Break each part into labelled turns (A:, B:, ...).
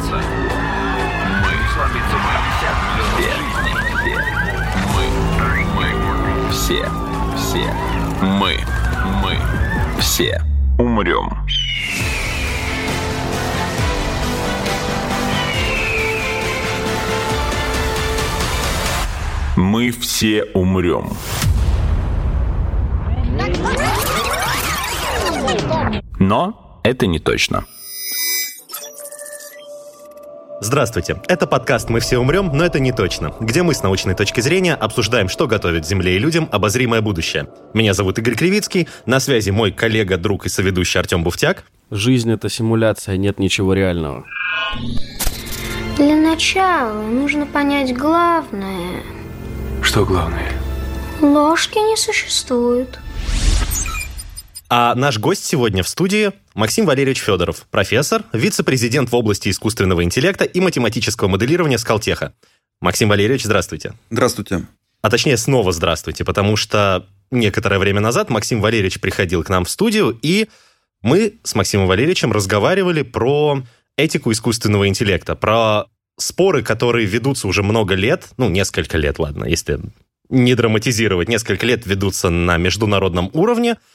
A: сломаться. Мы. Сломиться мы. Все. Мы. Мы. Все. Все. Мы. Мы. Все. Умрем. Мы все умрем. Но это не точно.
B: Здравствуйте, это подкаст «Мы все умрем, но это не точно», где мы с научной точки зрения обсуждаем, что готовит Земле и людям обозримое будущее. Меня зовут Игорь Кривицкий, на связи мой коллега, друг и соведущий Артем Буфтяк.
C: Жизнь — это симуляция, нет ничего реального.
D: Для начала нужно понять главное.
A: Что главное?
D: Ложки не существует.
B: А наш гость сегодня в студии Максим Валерьевич Федоров, профессор, вице-президент в области искусственного интеллекта и математического моделирования Скалтеха. Максим Валерьевич, здравствуйте.
E: Здравствуйте.
B: А точнее, снова здравствуйте, потому что некоторое время назад Максим Валерьевич приходил к нам в студию, и мы с Максимом Валерьевичем разговаривали про этику искусственного интеллекта, про споры, которые ведутся уже много лет, ну, несколько лет, ладно, если не драматизировать, несколько лет ведутся на международном уровне –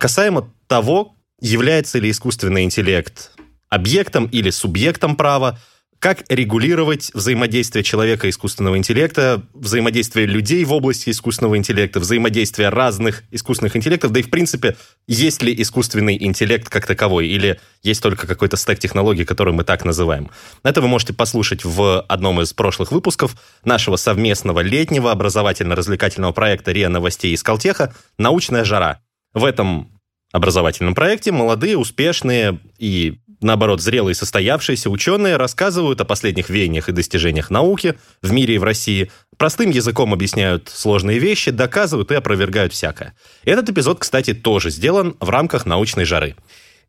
B: Касаемо того, является ли искусственный интеллект объектом или субъектом права, как регулировать взаимодействие человека и искусственного интеллекта, взаимодействие людей в области искусственного интеллекта, взаимодействие разных искусственных интеллектов, да и, в принципе, есть ли искусственный интеллект как таковой, или есть только какой-то стек технологий, который мы так называем. Это вы можете послушать в одном из прошлых выпусков нашего совместного летнего образовательно-развлекательного проекта РИА Новостей из Калтеха «Научная жара». В этом образовательном проекте молодые, успешные и, наоборот, зрелые состоявшиеся ученые рассказывают о последних веяниях и достижениях науки в мире и в России, простым языком объясняют сложные вещи, доказывают и опровергают всякое. Этот эпизод, кстати, тоже сделан в рамках научной жары.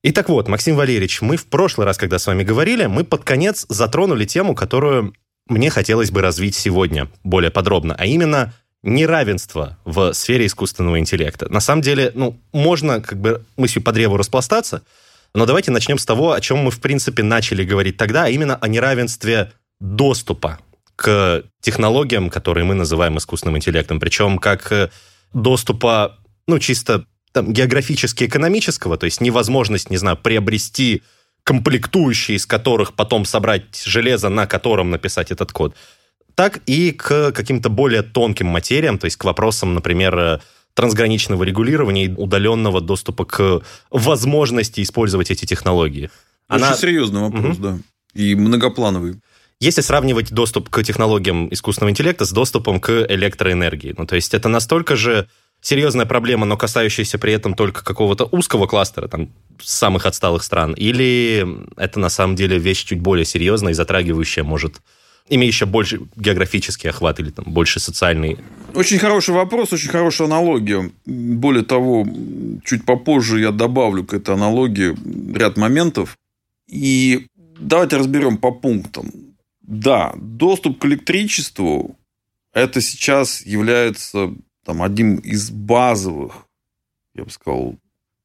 B: И так вот, Максим Валерьевич, мы в прошлый раз, когда с вами говорили, мы под конец затронули тему, которую мне хотелось бы развить сегодня более подробно, а именно неравенство в сфере искусственного интеллекта. На самом деле, ну, можно как бы мыслью по древу распластаться, но давайте начнем с того, о чем мы, в принципе, начали говорить тогда, а именно о неравенстве доступа к технологиям, которые мы называем искусственным интеллектом, причем как доступа, ну, чисто там, географически-экономического, то есть невозможность, не знаю, приобрести комплектующие, из которых потом собрать железо, на котором написать этот код так и к каким-то более тонким материям, то есть к вопросам, например, э, трансграничного регулирования и удаленного доступа к возможности использовать эти технологии.
E: Она... Очень серьезный вопрос, угу. да. И многоплановый.
B: Если сравнивать доступ к технологиям искусственного интеллекта с доступом к электроэнергии, ну, то есть это настолько же серьезная проблема, но касающаяся при этом только какого-то узкого кластера, там, самых отсталых стран, или это на самом деле вещь чуть более серьезная и затрагивающая, может, имеющая больше географический охват или там больше социальный?
E: Очень хороший вопрос, очень хорошая аналогия. Более того, чуть попозже я добавлю к этой аналогии ряд моментов. И давайте разберем по пунктам. Да, доступ к электричеству это сейчас является там, одним из базовых, я бы сказал,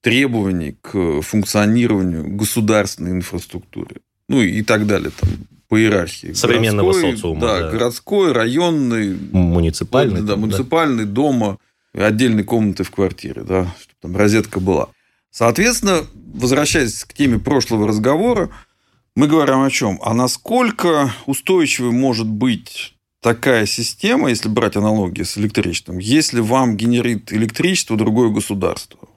E: требований к функционированию государственной инфраструктуры. Ну и так далее. Там, по иерархии.
B: Современного городской, социума.
E: Да, да, городской, районный.
B: Муниципальный.
E: Да, муниципальный, да. дома, отдельной комнаты в квартире, да, чтобы там розетка была. Соответственно, возвращаясь к теме прошлого разговора, мы говорим о чем? А насколько устойчивой может быть такая система, если брать аналогии с электричеством, если вам генерит электричество другое государство,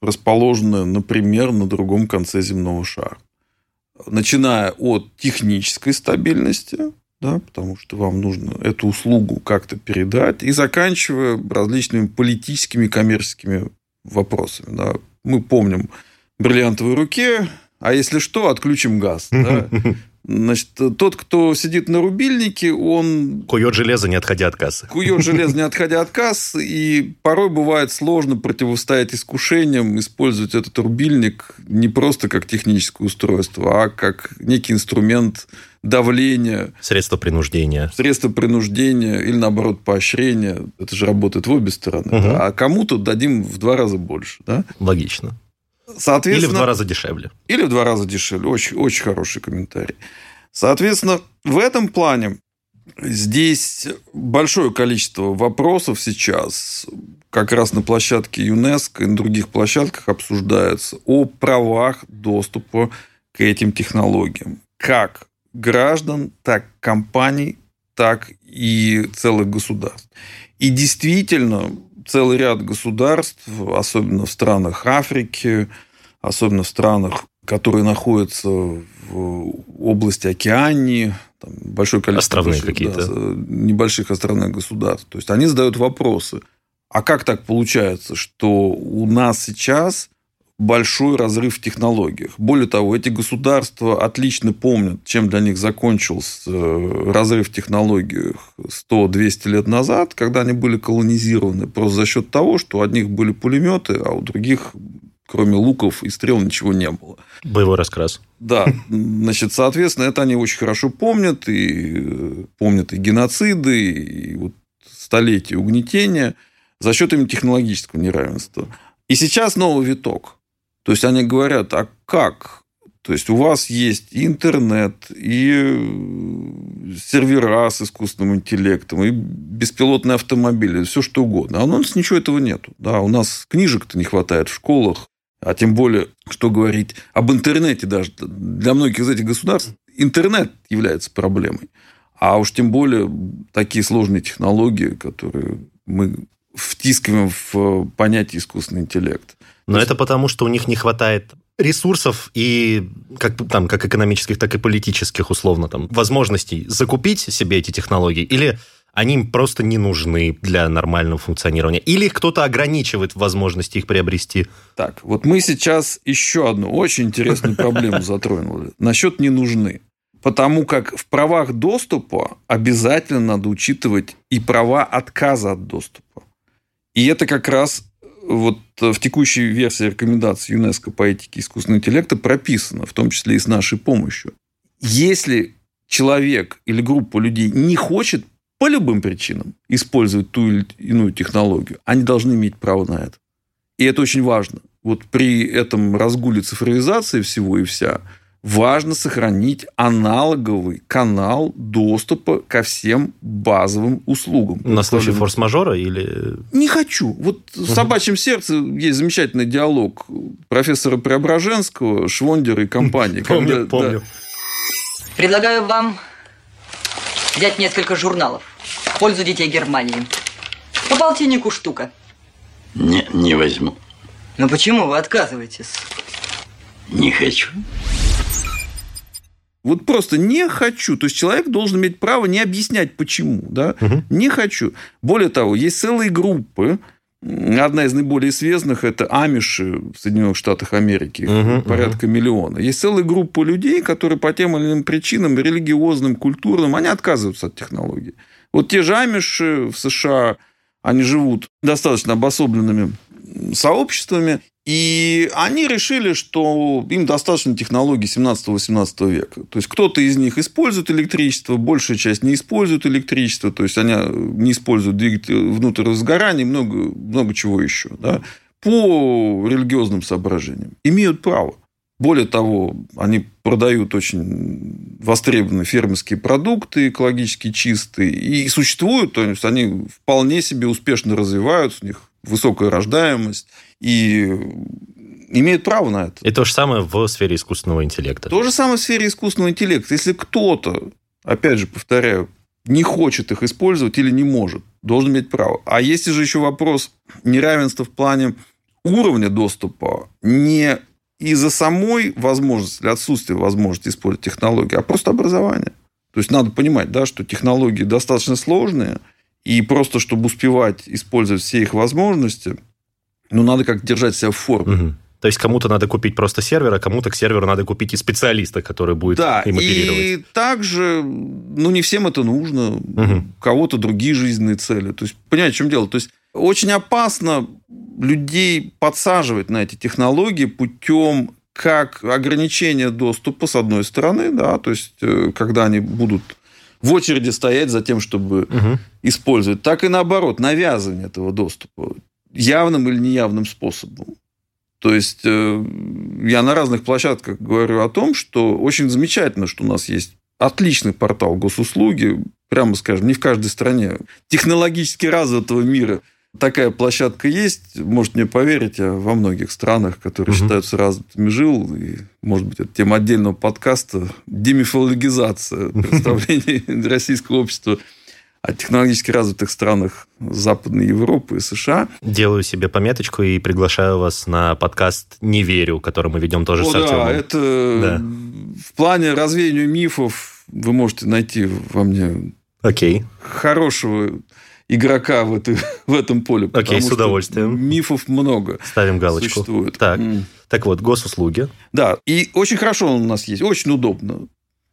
E: расположенное, например, на другом конце земного шара начиная от технической стабильности, да, потому что вам нужно эту услугу как-то передать, и заканчивая различными политическими, коммерческими вопросами. Да. Мы помним бриллиантовой руке, а если что, отключим газ. Да? Значит, тот, кто сидит на рубильнике, он...
B: Кует железо, не отходя от кассы.
E: Кует железо, не отходя от кассы. И порой бывает сложно противостоять искушениям, использовать этот рубильник не просто как техническое устройство, а как некий инструмент давления.
B: Средство принуждения.
E: Средство принуждения или, наоборот, поощрения. Это же работает в обе стороны. Угу. Да? А кому-то дадим в два раза больше. Да?
B: Логично.
E: Соответственно,
B: или в два раза дешевле.
E: Или в два раза дешевле. Очень, очень хороший комментарий. Соответственно, в этом плане здесь большое количество вопросов сейчас как раз на площадке ЮНЕСКО и на других площадках обсуждается о правах доступа к этим технологиям. Как граждан, так компаний, так и целых государств. И действительно, целый ряд государств, особенно в странах Африки, особенно в странах, которые находятся в области Океании, там большое количество
B: Островные
E: больших,
B: какие-то.
E: да, небольших островных государств. То есть они задают вопросы. А как так получается, что у нас сейчас большой разрыв в технологиях? Более того, эти государства отлично помнят, чем для них закончился э, разрыв в технологиях 100-200 лет назад, когда они были колонизированы, просто за счет того, что у одних были пулеметы, а у других кроме луков и стрел ничего не было.
B: Боевой раскрас.
E: Да, значит, соответственно, это они очень хорошо помнят, и э, помнят и геноциды, и вот столетия угнетения за счет именно технологического неравенства. И сейчас новый виток. То есть они говорят, а как? То есть у вас есть интернет, и э, сервера с искусственным интеллектом, и беспилотные автомобили, все что угодно. А у нас ничего этого нету. Да, у нас книжек-то не хватает в школах, а тем более, что говорить об интернете даже. Для многих из этих государств интернет является проблемой. А уж тем более такие сложные технологии, которые мы втискиваем в понятие искусственный интеллект.
B: Но это потому, что у них не хватает ресурсов и как, там, как экономических, так и политических, условно, там, возможностей закупить себе эти технологии, или они им просто не нужны для нормального функционирования, или кто-то ограничивает возможности их приобрести.
E: Так, вот мы сейчас еще одну очень интересную проблему затронули. Насчет не нужны. Потому как в правах доступа обязательно надо учитывать и права отказа от доступа. И это как раз вот в текущей версии рекомендаций ЮНЕСКО по этике искусственного интеллекта прописано, в том числе и с нашей помощью. Если человек или группа людей не хочет по любым причинам использовать ту или иную технологию, они должны иметь право на это. И это очень важно. Вот при этом разгуле цифровизации всего и вся – важно сохранить аналоговый канал доступа ко всем базовым услугам.
B: На случай форс-мажора или...
E: Не хочу. Вот в «Собачьем сердце» есть замечательный диалог профессора Преображенского, Швондера и компании.
B: Помню,
E: когда-
B: помню.
E: да.
F: Предлагаю вам взять несколько журналов в пользу детей Германии. По полтиннику штука.
G: Не, не возьму.
F: Но почему вы отказываетесь?
G: Не хочу.
E: Вот просто не хочу. То есть человек должен иметь право не объяснять, почему. Да? Не хочу. Более того, есть целые группы. Одна из наиболее известных – это амиши в Соединенных Штатах Америки.
B: Мгм,
E: порядка миллиона. Есть целая группа людей, которые по тем или иным причинам, религиозным, культурным, они отказываются от технологий. Вот те же амиши в США, они живут достаточно обособленными сообществами, и они решили, что им достаточно технологий 17-18 века. То есть кто-то из них использует электричество, большая часть не использует электричество, то есть они не используют двигатель внутреннего сгорания, много, много чего еще. Да? По религиозным соображениям. Имеют право. Более того, они продают очень востребованные фермерские продукты, экологически чистые, и существуют, то есть они вполне себе успешно развиваются, у них высокая рождаемость, и имеют право на это.
B: И то же самое в сфере искусственного интеллекта.
E: То же самое в сфере искусственного интеллекта. Если кто-то, опять же, повторяю, не хочет их использовать или не может, должен иметь право. А есть же еще вопрос неравенства в плане уровня доступа не из-за самой возможности или отсутствия возможности использовать технологии, а просто образования. То есть надо понимать, да, что технологии достаточно сложные, и просто чтобы успевать использовать все их возможности, ну, надо как держать себя в форме.
B: Мгм. То есть кому-то надо купить просто сервер, а кому-то к серверу надо купить и специалиста, который будет
E: Да,
B: им оперировать.
E: и также, ну, не всем это нужно.
B: Мгм.
E: У кого-то другие жизненные цели. То есть, понимаете, в чем дело? То есть, очень опасно людей подсаживать на эти технологии путем как ограничения доступа, с одной стороны, да, то есть, э, когда они будут в очереди стоять за тем, чтобы
B: Мгм.
E: использовать, так и наоборот, навязывание этого доступа явным или неявным способом. То есть э, я на разных площадках говорю о том, что очень замечательно, что у нас есть отличный портал госуслуги, прямо скажем, не в каждой стране технологически развитого мира такая площадка есть. Может мне поверить, я во многих странах, которые угу. считаются развитыми, жил. И, может быть, это тема отдельного подкаста. Демифологизация представлений российского общества о технологически развитых странах Западной Европы и США.
B: Делаю себе пометочку и приглашаю вас на подкаст «Не верю», который мы ведем тоже
E: О,
B: с Артемом.
E: Да, это да. в плане развеяния мифов вы можете найти во мне
B: Окей.
E: хорошего игрока в, это, в этом поле.
B: Окей, с удовольствием.
E: Мифов много.
B: Ставим галочку.
E: Существует.
B: Так, mm. так вот, госуслуги.
E: Да, и очень хорошо он у нас есть, очень удобно.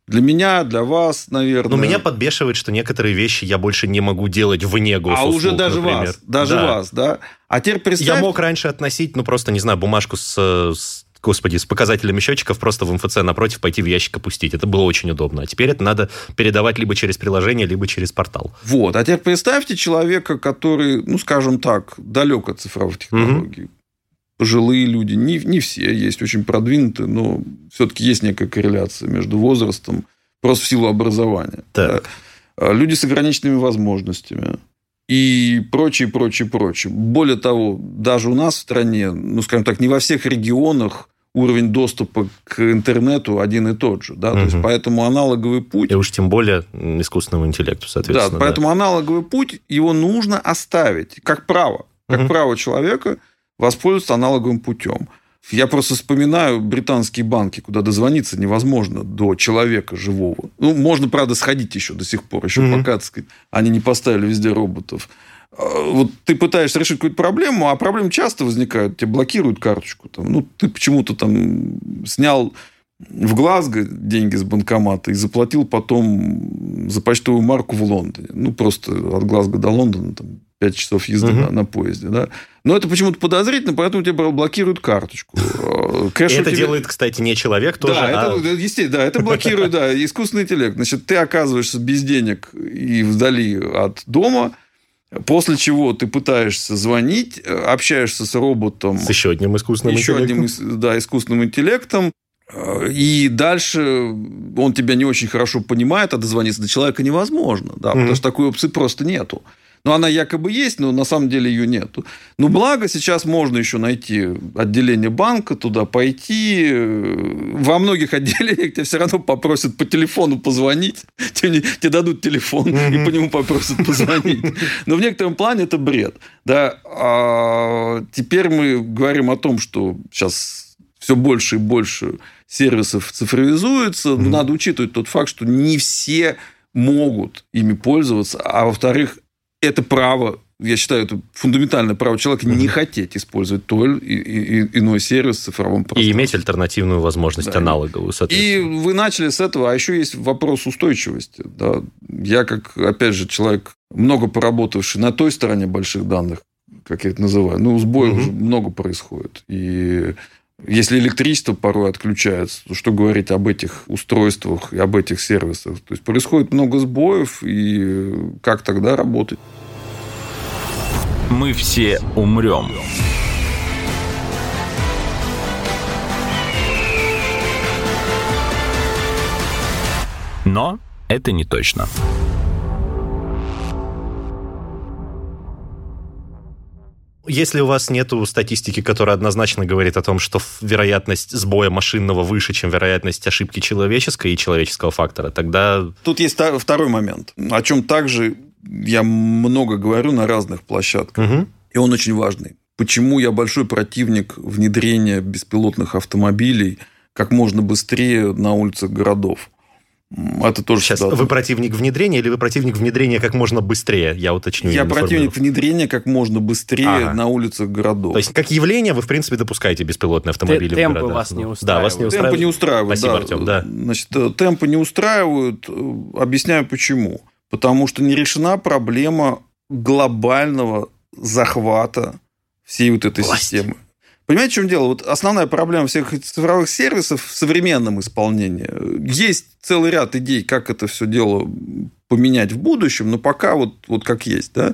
E: Для меня, для вас, наверное.
B: Но меня подбешивает, что некоторые вещи я больше не могу делать вне госуслуг,
E: А уже даже
B: например.
E: вас, даже да. вас, да? А теперь представь...
B: Я мог раньше относить, ну, просто, не знаю, бумажку с, с господи, с показателями счетчиков просто в МФЦ напротив пойти в ящик опустить. Это было очень удобно. А теперь это надо передавать либо через приложение, либо через портал.
E: Вот. А теперь представьте человека, который, ну, скажем так, далек от цифровых технологий. Угу. Пожилые люди, не, не все, есть очень продвинутые, но все-таки есть некая корреляция между возрастом, просто в силу образования.
B: Так.
E: Да. Люди с ограниченными возможностями и прочее, прочее, прочее. Более того, даже у нас в стране, ну, скажем так, не во всех регионах уровень доступа к интернету один и тот же. Да? Угу. То есть, поэтому аналоговый путь...
B: И уж тем более искусственному интеллекту, соответственно.
E: Да, поэтому да. аналоговый путь, его нужно оставить как право. Как угу. право человека воспользоваться аналоговым путем. Я просто вспоминаю британские банки, куда дозвониться невозможно до человека живого. Ну, можно, правда, сходить еще до сих пор, еще mm пока, так сказать, они не поставили везде роботов. А, вот ты пытаешься решить какую-то проблему, а проблемы часто возникают. Тебе блокируют карточку. Там, ну, ты почему-то там снял в Глазго деньги с банкомата и заплатил потом за почтовую марку в Лондоне. Ну, просто от Глазго до Лондона там, 5 часов езды угу. на, на поезде. Да? Но это почему-то подозрительно, поэтому тебе блокируют карточку.
B: Кэш это тебе... делает, кстати, не человек тоже.
E: Да, а... это, естественно, да, это блокирует да, искусственный интеллект. Значит, ты оказываешься без денег и вдали от дома, После чего ты пытаешься звонить, общаешься с роботом.
B: С еще одним искусственным
E: еще
B: интеллектом.
E: одним да, искусственным интеллектом. И дальше он тебя не очень хорошо понимает, а дозвониться до человека невозможно. Да, mm-hmm. Потому что такой опции просто нету. Ну, она якобы есть, но на самом деле ее нету. Но благо сейчас можно еще найти отделение банка, туда пойти. Во многих отделениях тебя все равно попросят по телефону позвонить. Тебе, тебе дадут телефон и по нему попросят позвонить. Но в некотором плане это бред. Да? А теперь мы говорим о том, что сейчас все больше и больше сервисов цифровизуется. Mm-hmm. Надо учитывать тот факт, что не все могут ими пользоваться, а во-вторых, это право, я считаю, это фундаментальное право человека mm-hmm. не хотеть использовать той или иной сервис в цифровом пространстве.
B: И иметь альтернативную возможность да. аналоговую,
E: соответственно. И вы начали с этого, а еще есть вопрос устойчивости. Да. Я, как, опять же, человек, много поработавший на той стороне больших данных, как я это называю, ну, сбоев mm-hmm. уже много происходит. И если электричество порой отключается, то что говорить об этих устройствах и об этих сервисах? То есть происходит много сбоев, и как тогда работать?
A: Мы все умрем. Но это не точно.
B: Если у вас нет статистики, которая однозначно говорит о том, что вероятность сбоя машинного выше, чем вероятность ошибки человеческой и человеческого фактора, тогда...
E: Тут есть второй момент, о чем также я много говорю на разных площадках, угу. и он очень важный. Почему я большой противник внедрения беспилотных автомобилей как можно быстрее на улицах городов? Это тоже
B: Сейчас, вы противник внедрения или вы противник внедрения как можно быстрее? Я уточню.
E: Я противник внедрения как можно быстрее ага. на улицах городов.
B: То есть, как явление, вы, в принципе, допускаете беспилотные автомобили
C: темпы в городах. вас не устраивают.
B: Да, вас не устраивают.
E: Темпы не устраивают,
B: Спасибо,
E: да.
B: Артем, да.
E: Значит, э, темпы не устраивают. Э, объясняю, почему. Потому что не решена проблема глобального захвата всей вот этой
B: Власть.
E: системы. Понимаете, в чем дело? Вот основная проблема всех цифровых сервисов в современном исполнении. Есть целый ряд идей, как это все дело поменять в будущем, но пока вот, вот как есть. Да?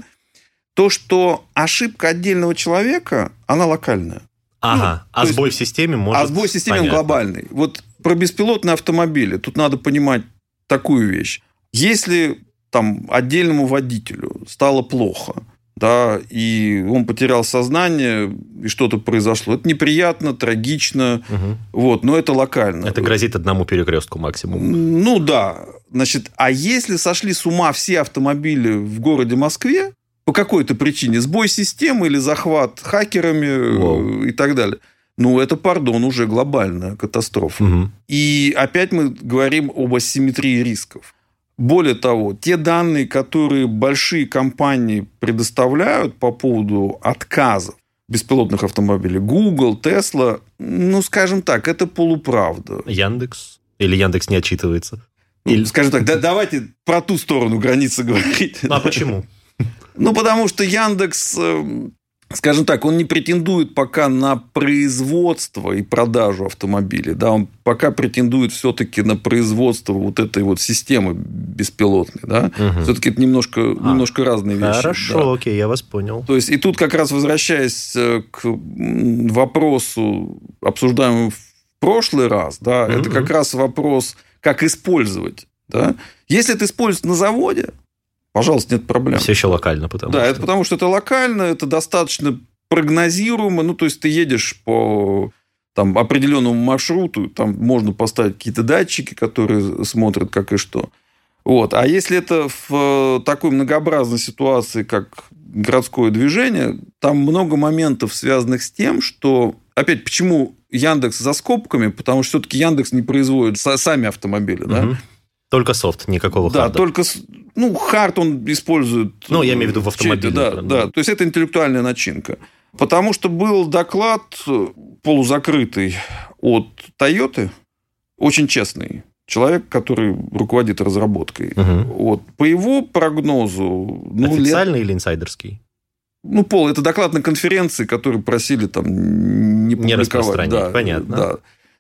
E: То, что ошибка отдельного человека, она локальная.
B: Ага, ну, а сбой есть, в системе может...
E: А сбой в системе Понятно. глобальный. Вот про беспилотные автомобили. Тут надо понимать такую вещь. Если там отдельному водителю стало плохо, да, и он потерял сознание, и что-то произошло. Это неприятно, трагично,
B: Мгм.
E: вот, но это локально.
B: Это грозит одному перекрестку максимум.
E: Ну да. Значит, а если сошли с ума все автомобили в городе Москве, по какой-то причине, сбой системы или захват хакерами
B: Вау.
E: э, и так далее, ну, это, пардон, уже глобальная катастрофа.
B: Мгм.
E: И опять мы говорим об асимметрии рисков. Более того, те данные, которые большие компании предоставляют по поводу отказов беспилотных автомобилей, Google, Tesla, ну, скажем так, это полуправда.
B: Яндекс? Или Яндекс не отчитывается?
E: Ну,
B: Или-
E: Скажем так, да, давайте про ту сторону границы говорить.
B: А почему?
E: Ну, потому что Яндекс, э, скажем так, он не претендует пока на производство и продажу автомобилей. Да, он пока претендует все-таки на производство вот этой вот системы беспилотной. Да?
B: Мгм.
E: Все-таки это немножко, немножко разные вещи. да.
B: Хорошо, окей, я вас понял.
E: То есть, и тут как раз возвращаясь э, к вопросу, обсуждаемому в прошлый раз, да,
B: Мгм.
E: это как раз вопрос, как использовать. Да? Если это используется на заводе, пожалуйста, нет проблем.
B: Все еще локально, потому
E: да,
B: что...
E: это потому что это локально, это достаточно прогнозируемо. Ну, то есть, ты едешь по там, определенному маршруту, там можно поставить какие-то датчики, которые смотрят как и что. Вот. А если это в э, такой многообразной ситуации, как городское движение, там много моментов, связанных с тем, что... Опять, почему Яндекс за скобками? Потому что все-таки Яндекс не производит са- сами автомобили. Да?
B: Только софт, никакого
E: Да,
B: харда.
E: только с- ну хард он использует.
B: Ну, я имею в виду в
E: э,
B: автомобиле,
E: Да, да,
B: да.
E: То есть это интеллектуальная начинка. Потому что был доклад э, полузакрытый от Toyota, очень честный человек, который руководит разработкой.
B: Мгм.
E: Вот по его прогнозу, ну лет,
B: Официальный или инсайдерский?
E: ну пол, это доклад на конференции, который просили там не публиковать.
B: распространять,
E: Да,
B: понятно.
E: Да.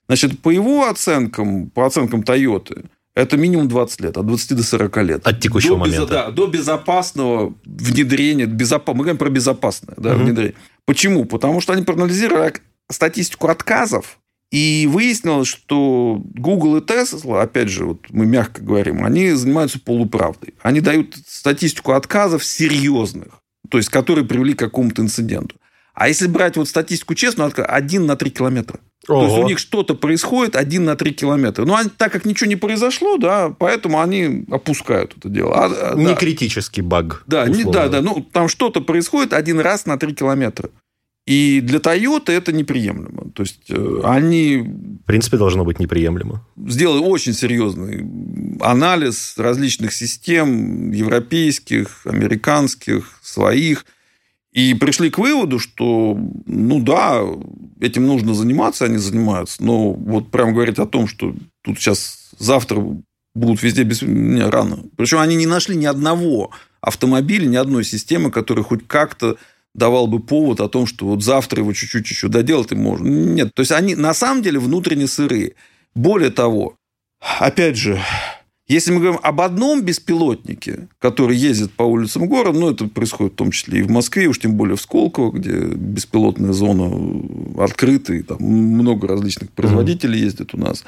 E: Значит, по его оценкам, по оценкам Toyota, это минимум 20 лет, от 20 до 40 лет.
B: От текущего
E: до безо-
B: момента.
E: да, до безопасного внедрения. Безопа... Мы говорим про безопасное да,
B: Мгм.
E: внедрение. Почему? Потому что они проанализировали статистику отказов, и выяснилось, что Google и Tesla, опять же, вот мы мягко говорим, они занимаются полуправдой. Они дают статистику отказов серьезных, то есть которые привели к какому-то инциденту. А если брать вот статистику честную, отка- один на три километра. То есть
B: Ого.
E: у них что-то происходит один на три километра. Но они, так как ничего не произошло, да, поэтому они опускают это дело. А, а,
B: Не
E: да.
B: критический баг.
E: Да, не- да, да. Ну, там что-то происходит один раз на 3 километра. И для Toyota это неприемлемо. То есть, э, они
B: В принципе, должно быть неприемлемо.
E: сделали очень серьезный анализ различных систем, европейских, американских, своих, и пришли к выводу, что, ну да, этим нужно заниматься, они занимаются, но вот прям говорить о том, что тут сейчас завтра будут везде без... Не, рано. Причем они не нашли ни одного автомобиля, ни одной системы, которая хоть как-то давал бы повод о том, что вот завтра его чуть-чуть еще доделать и можно. Нет, то есть они на самом деле внутренне сырые. Более того, опять же, если мы говорим об одном беспилотнике, который ездит по улицам города, ну, это происходит в том числе и в Москве, уж тем более в Сколково, где беспилотная зона открыта, и там много различных производителей ездит у нас,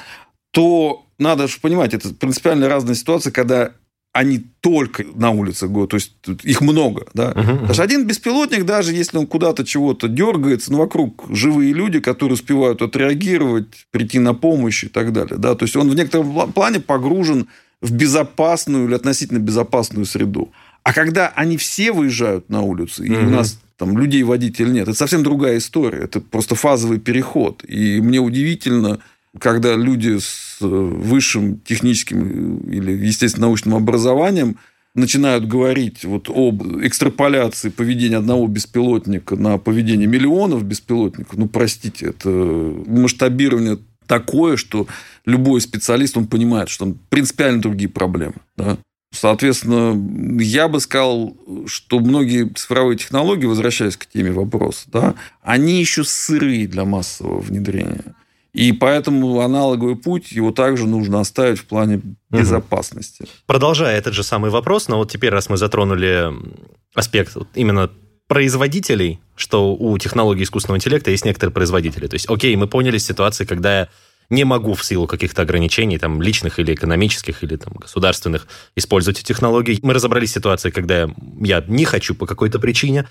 E: то надо же понимать, это принципиально разная ситуация, когда они только на улицах города, то есть их много, да. Потому что один беспилотник, даже если он куда-то чего-то дергается, ну, вокруг живые люди, которые успевают отреагировать, прийти на помощь и так далее. Да? То есть он в некотором пла- плане погружен в безопасную или относительно безопасную среду. А когда они все выезжают на улицу, и у
B: Мгм.
E: нас там людей водителей нет, это совсем другая история. Это просто фазовый переход. И мне удивительно, когда люди с э, высшим техническим или, естественно, научным образованием начинают говорить вот об экстраполяции поведения одного беспилотника на поведение миллионов беспилотников, ну, простите, это масштабирование такое, что любой специалист, он понимает, что там принципиально другие проблемы. Да? Соответственно, я бы сказал, что многие цифровые технологии, возвращаясь к теме вопроса, да, они еще сырые для массового внедрения. И поэтому аналоговый путь, его также нужно оставить в плане безопасности.
B: Продолжая этот же самый вопрос, но вот теперь, раз мы затронули аспект вот именно производителей, что у технологий искусственного интеллекта есть некоторые производители. То есть, окей, мы поняли ситуации, когда не могу в силу каких-то ограничений, там, личных или экономических, или там, государственных, использовать эти технологии. Мы разобрались ситуации, когда я не хочу по какой-то причине,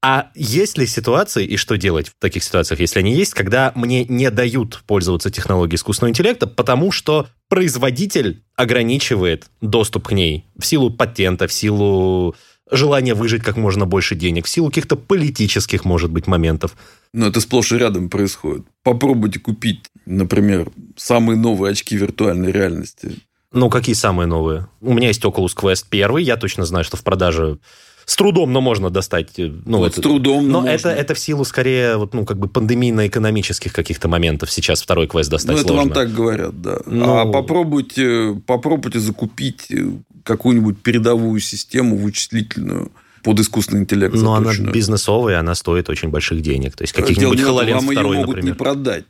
B: а есть ли ситуации, и что делать в таких ситуациях, если они есть, когда мне не дают пользоваться технологией искусственного интеллекта, потому что производитель ограничивает доступ к ней в силу патента, в силу желания выжить как можно больше денег, в силу каких-то политических, может быть, моментов.
E: Но это сплошь и рядом происходит. Попробуйте купить, например, самые новые очки виртуальной реальности.
B: Ну, какие самые новые? У меня есть Oculus Quest 1, я точно знаю, что в продаже с трудом, но можно достать. э, Ну,
E: Вот
B: это,
E: с трудом, но
B: Но это, это в силу скорее вот, ну, как бы пандемийно-экономических каких-то моментов. Сейчас второй квест достать
E: Ну, это
B: сложно.
E: вам так говорят, да.
B: Ну-
E: А попробуйте, попробуйте закупить э, какую-нибудь передовую систему вычислительную под искусственный интеллект.
B: Но она
E: заточенную.
B: бизнесовая, она стоит очень больших денег. То есть каких-нибудь
E: не в этом,
B: HoloLens
E: Вам ее
B: 2,
E: могут
B: например.
E: не продать.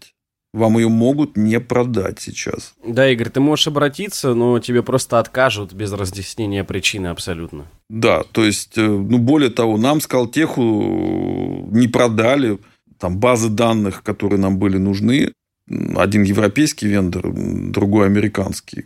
E: Вам ее могут не продать сейчас.
C: Да, Игорь, ты можешь обратиться, но тебе просто откажут без разъяснения причины абсолютно.
E: Да, то есть, э, ну, более того, нам Скалтеху не продали там базы данных, которые нам были нужны. Один европейский вендор, другой американский.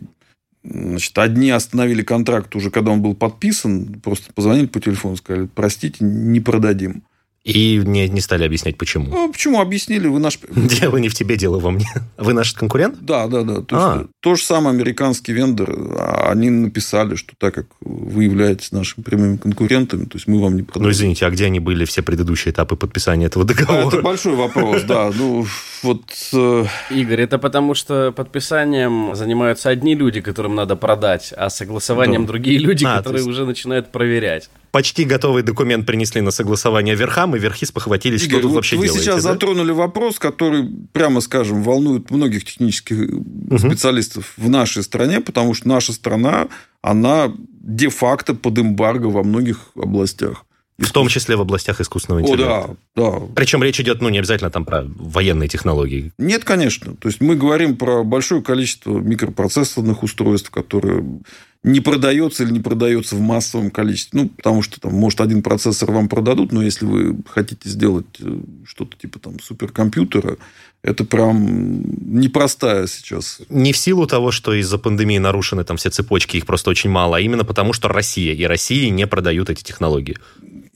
E: Значит, одни остановили контракт уже, когда он был подписан, просто позвонили по телефону, сказали, простите, не продадим.
B: И не, не стали объяснять, почему.
E: Ну, почему? Объяснили, вы наш...
B: Дело не в тебе, дело во мне. Вы наш конкурент?
E: Да, да, да. То,
B: А.
E: есть, то же самое американский вендор. а Они написали, что так как вы являетесь нашими прямыми конкурентами, то есть мы вам не
B: Ну,
E: продаем.
B: извините, а где они были все предыдущие этапы подписания этого
E: А, Это
B: договора?
E: большой вопрос, да. Ну, вот... э,
C: Игорь, это потому что подписанием занимаются одни люди, которым надо продать, а согласованием другие люди,
B: А, то
C: которые уже начинают проверять.
B: Почти готовый документ принесли на согласование верхам, и верхи спохватились, что
E: Игорь,
B: тут
E: вот
B: вообще
E: вы
B: делаете.
E: сейчас
B: да?
E: затронули вопрос, который, прямо скажем, волнует многих технических специалистов в нашей стране, потому что наша страна, она де-факто под эмбарго во многих областях.
B: В том числе в областях искусственного
E: О,
B: интеллекта.
E: да, да.
B: Причем речь идет, ну, не обязательно там про военные технологии.
E: Нет, конечно. То есть мы говорим про большое количество микропроцессорных устройств, которые не продается или не продается в массовом количестве. Ну, потому что там, может, один процессор вам продадут, но если вы хотите сделать э, что-то типа там суперкомпьютера, это прям непростая сейчас.
B: Не в силу того, что из-за пандемии нарушены там все цепочки, их просто очень мало, а именно потому, что Россия и России не продают эти технологии.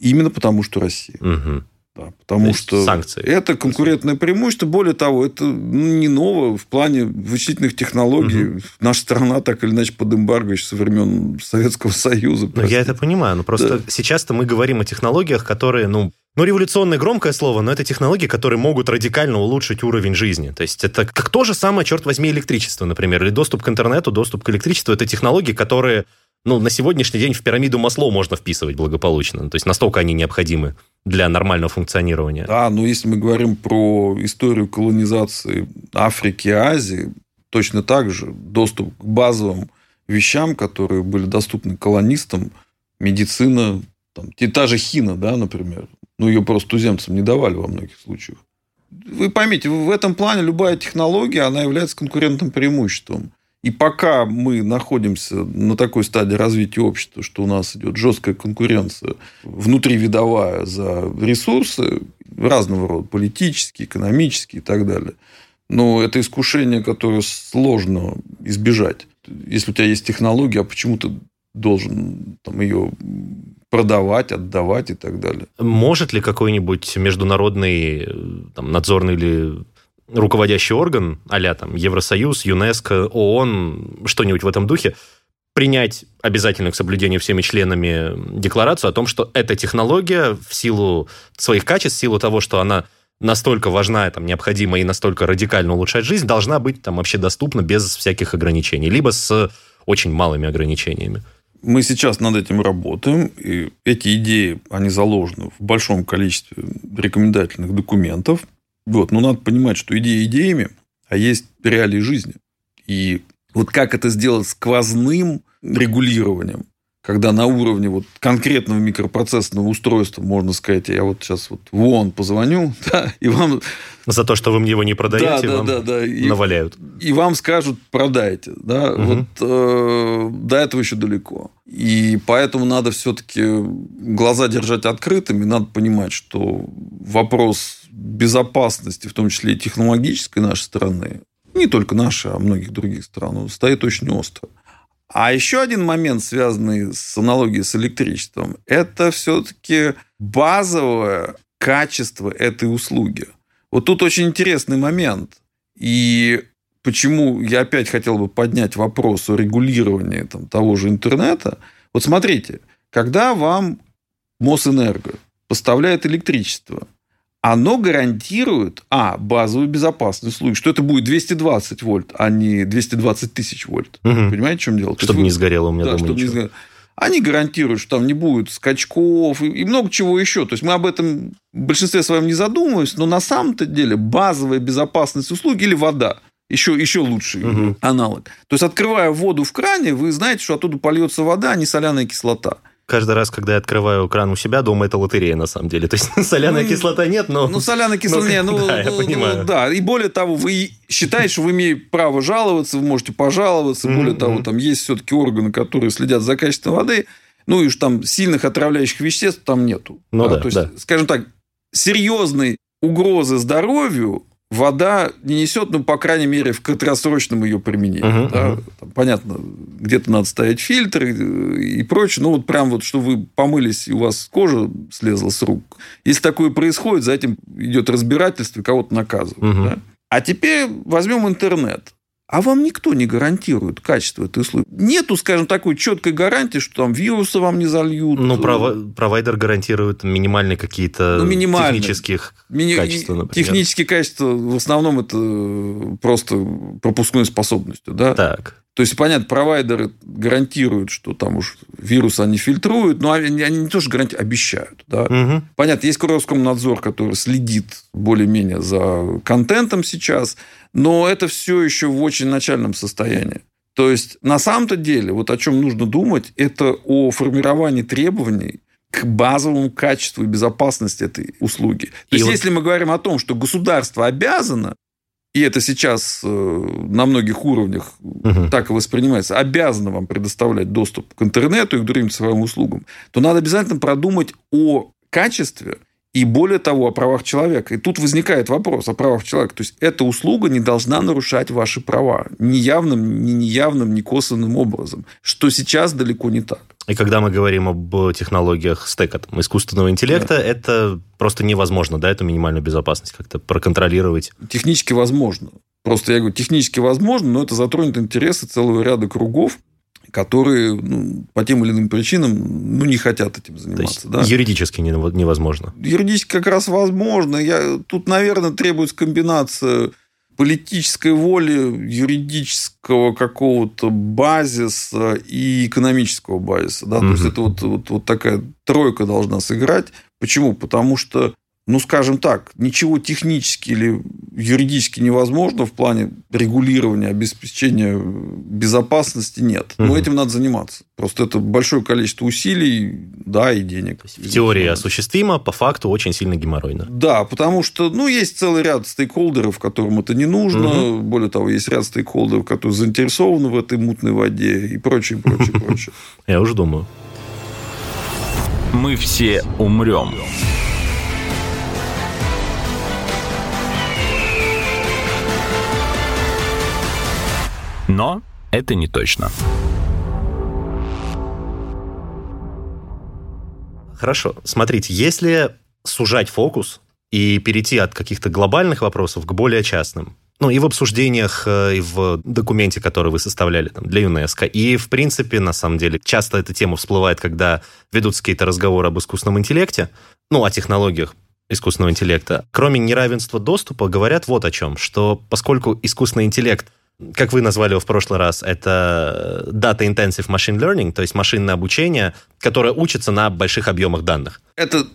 E: Именно потому, что Россия.
B: Мгм.
E: Да,
B: То
E: потому что
B: санкции.
E: это конкурентное преимущество. Более того, это ну, не ново в плане вычислительных технологий. Наша страна так или иначе под эмбарго еще со времен Советского Союза.
B: Ну, я это понимаю, но просто сейчас-то мы говорим о технологиях, которые, ну, ну, революционное громкое слово, но это технологии, которые могут радикально улучшить уровень жизни. То есть это как то же самое, черт возьми, электричество, например, или доступ к интернету, доступ к электричеству. Это технологии, которые, ну, на сегодняшний день в пирамиду Маслоу можно вписывать благополучно. То есть настолько они необходимы для нормального функционирования.
E: Да, но если мы говорим про историю колонизации Африки и Азии, точно так же доступ к базовым вещам, которые были доступны колонистам, медицина, там, та же хина, да, например, ну, ее просто туземцам не давали во многих случаях. Вы поймите, в этом плане любая технология, она является конкурентным преимуществом. И пока мы находимся на такой стадии развития общества, что у нас идет жесткая конкуренция внутривидовая за ресурсы разного рода, политические, экономические и так далее, но это искушение, которое сложно избежать. Если у тебя есть технология, а почему ты должен там, ее продавать, отдавать и так далее?
B: Может ли какой-нибудь международный э, там, надзорный или руководящий орган, а там Евросоюз, ЮНЕСКО, ООН, что-нибудь в этом духе, принять обязательно к соблюдению всеми членами декларацию о том, что эта технология в силу своих качеств, в силу того, что она настолько важна, там, необходима и настолько радикально улучшать жизнь, должна быть там вообще доступна без всяких ограничений, либо с очень малыми ограничениями.
E: Мы сейчас над этим работаем, и эти идеи, они заложены в большом количестве рекомендательных документов. Вот. Но надо понимать, что идеи идеями, а есть реалии жизни. И вот как это сделать сквозным регулированием, когда на уровне вот конкретного микропроцессорного устройства можно сказать, я вот сейчас вот в ООН позвоню, да, и вам...
B: За то, что вы мне его не продаете,
E: да,
B: вам
E: да, да, и,
B: наваляют.
E: и вам скажут, продайте. Да?
B: Мгм.
E: Вот э, до этого еще далеко. И поэтому надо все-таки глаза держать открытыми, надо понимать, что вопрос безопасности, в том числе и технологической нашей страны, не только наши, а многих других стран, стоит очень остро. А еще один момент, связанный с аналогией с электричеством, это все-таки базовое качество этой услуги. Вот тут очень интересный момент. И почему я опять хотел бы поднять вопрос о регулировании там, того же интернета. Вот смотрите, когда вам Мосэнерго поставляет электричество, оно гарантирует, а, базовую безопасность услуги, что это будет 220 вольт, а не 220 тысяч вольт.
B: Угу.
E: Понимаете, в чем дело?
B: Чтобы вы... не сгорело у меня
E: да,
B: дома
E: чтобы
B: ничего.
E: Не сгорело. Они гарантируют, что там не будет скачков и, и много чего еще. То есть мы об этом в большинстве своем не задумываемся, но на самом-то деле базовая безопасность услуги или вода еще, еще лучший угу. аналог. То есть, открывая воду в кране, вы знаете, что оттуда польется вода, а не соляная кислота
B: каждый раз, когда я открываю кран у себя дома, это лотерея на самом деле. То есть соляная ну, кислота нет, но...
E: Ну, соляная кислота нет, ну,
B: да,
E: ну,
B: я понимаю.
E: Ну, да, и более того, вы считаете, что вы имеете право жаловаться, вы можете пожаловаться, более mm-hmm. того, там есть все-таки органы, которые следят за качеством воды, ну, и уж там сильных отравляющих веществ там нету.
B: Ну, да,
E: То есть,
B: да.
E: скажем так, серьезной угрозы здоровью вода не несет, ну, по крайней мере, в краткосрочном ее применении. Uh-huh, да? uh-huh. Там, понятно, где-то надо ставить фильтры и прочее. Ну, вот прям вот, что вы помылись, и у вас кожа слезла с рук. Если такое происходит, за этим идет разбирательство, и кого-то наказывают. Uh-huh. Да? А теперь возьмем интернет а вам никто не гарантирует качество этой услуги. Нету, скажем, такой четкой гарантии, что там вирусы вам не зальют.
B: Ну, пров... провайдер гарантирует минимальные какие-то ну, минимальные. технических Мини... качества, например.
E: Технические качества в основном это просто пропускной способностью, да?
B: Так.
E: То есть, понятно, провайдеры гарантируют, что там уж вирус они фильтруют, но они, они не тоже гарантируют, обещают. Да?
B: Угу.
E: Понятно, есть Роскомнадзор, который следит более-менее за контентом сейчас, но это все еще в очень начальном состоянии. То есть, на самом-то деле, вот о чем нужно думать, это о формировании требований к базовому качеству и безопасности этой услуги. То и есть, вот... если мы говорим о том, что государство обязано и это сейчас э, на многих уровнях угу. так и воспринимается, обязаны вам предоставлять доступ к интернету и к другим цифровым услугам, то надо обязательно продумать о качестве и более того, о правах человека. И тут возникает вопрос о правах человека. То есть, эта услуга не должна нарушать ваши права ни явным, ни неявным, ни косвенным образом, что сейчас далеко не так.
B: И когда мы говорим об технологиях стека, там, искусственного интеллекта, да. это просто невозможно, да, эту минимальную безопасность как-то проконтролировать?
E: Технически возможно. Просто я говорю, технически возможно, но это затронет интересы целого ряда кругов, которые ну, по тем или иным причинам ну, не хотят этим заниматься.
B: То есть, да? Юридически невозможно.
E: Юридически как раз возможно. Я... Тут, наверное, требуется комбинация политической воли, юридического какого-то базиса и экономического базиса. Да? Угу. То есть это вот, вот, вот такая тройка должна сыграть. Почему? Потому что ну, скажем так, ничего технически или юридически невозможно в плане регулирования, обеспечения безопасности нет. Но угу. этим надо заниматься. Просто это большое количество усилий, да, и денег.
B: В теории осуществимо, по факту очень сильно геморройно.
E: Да, потому что, ну, есть целый ряд стейкхолдеров, которым это не нужно. Угу. Более того, есть ряд стейкхолдеров, которые заинтересованы в этой мутной воде и прочее, прочее, прочее.
B: Я уже думаю.
A: Мы все умрем. Но это не точно.
B: Хорошо. Смотрите, если сужать фокус и перейти от каких-то глобальных вопросов к более частным, ну, и в обсуждениях, э, и в документе, который вы составляли там, для ЮНЕСКО. И, в принципе, на самом деле, часто эта тема всплывает, когда ведутся какие-то разговоры об искусственном интеллекте, ну, о технологиях искусственного интеллекта. Кроме неравенства доступа, говорят вот о чем, что поскольку искусственный интеллект – как вы назвали его в прошлый раз, это Data Intensive Machine Learning, то есть машинное обучение, которое учится на больших объемах данных.
E: Это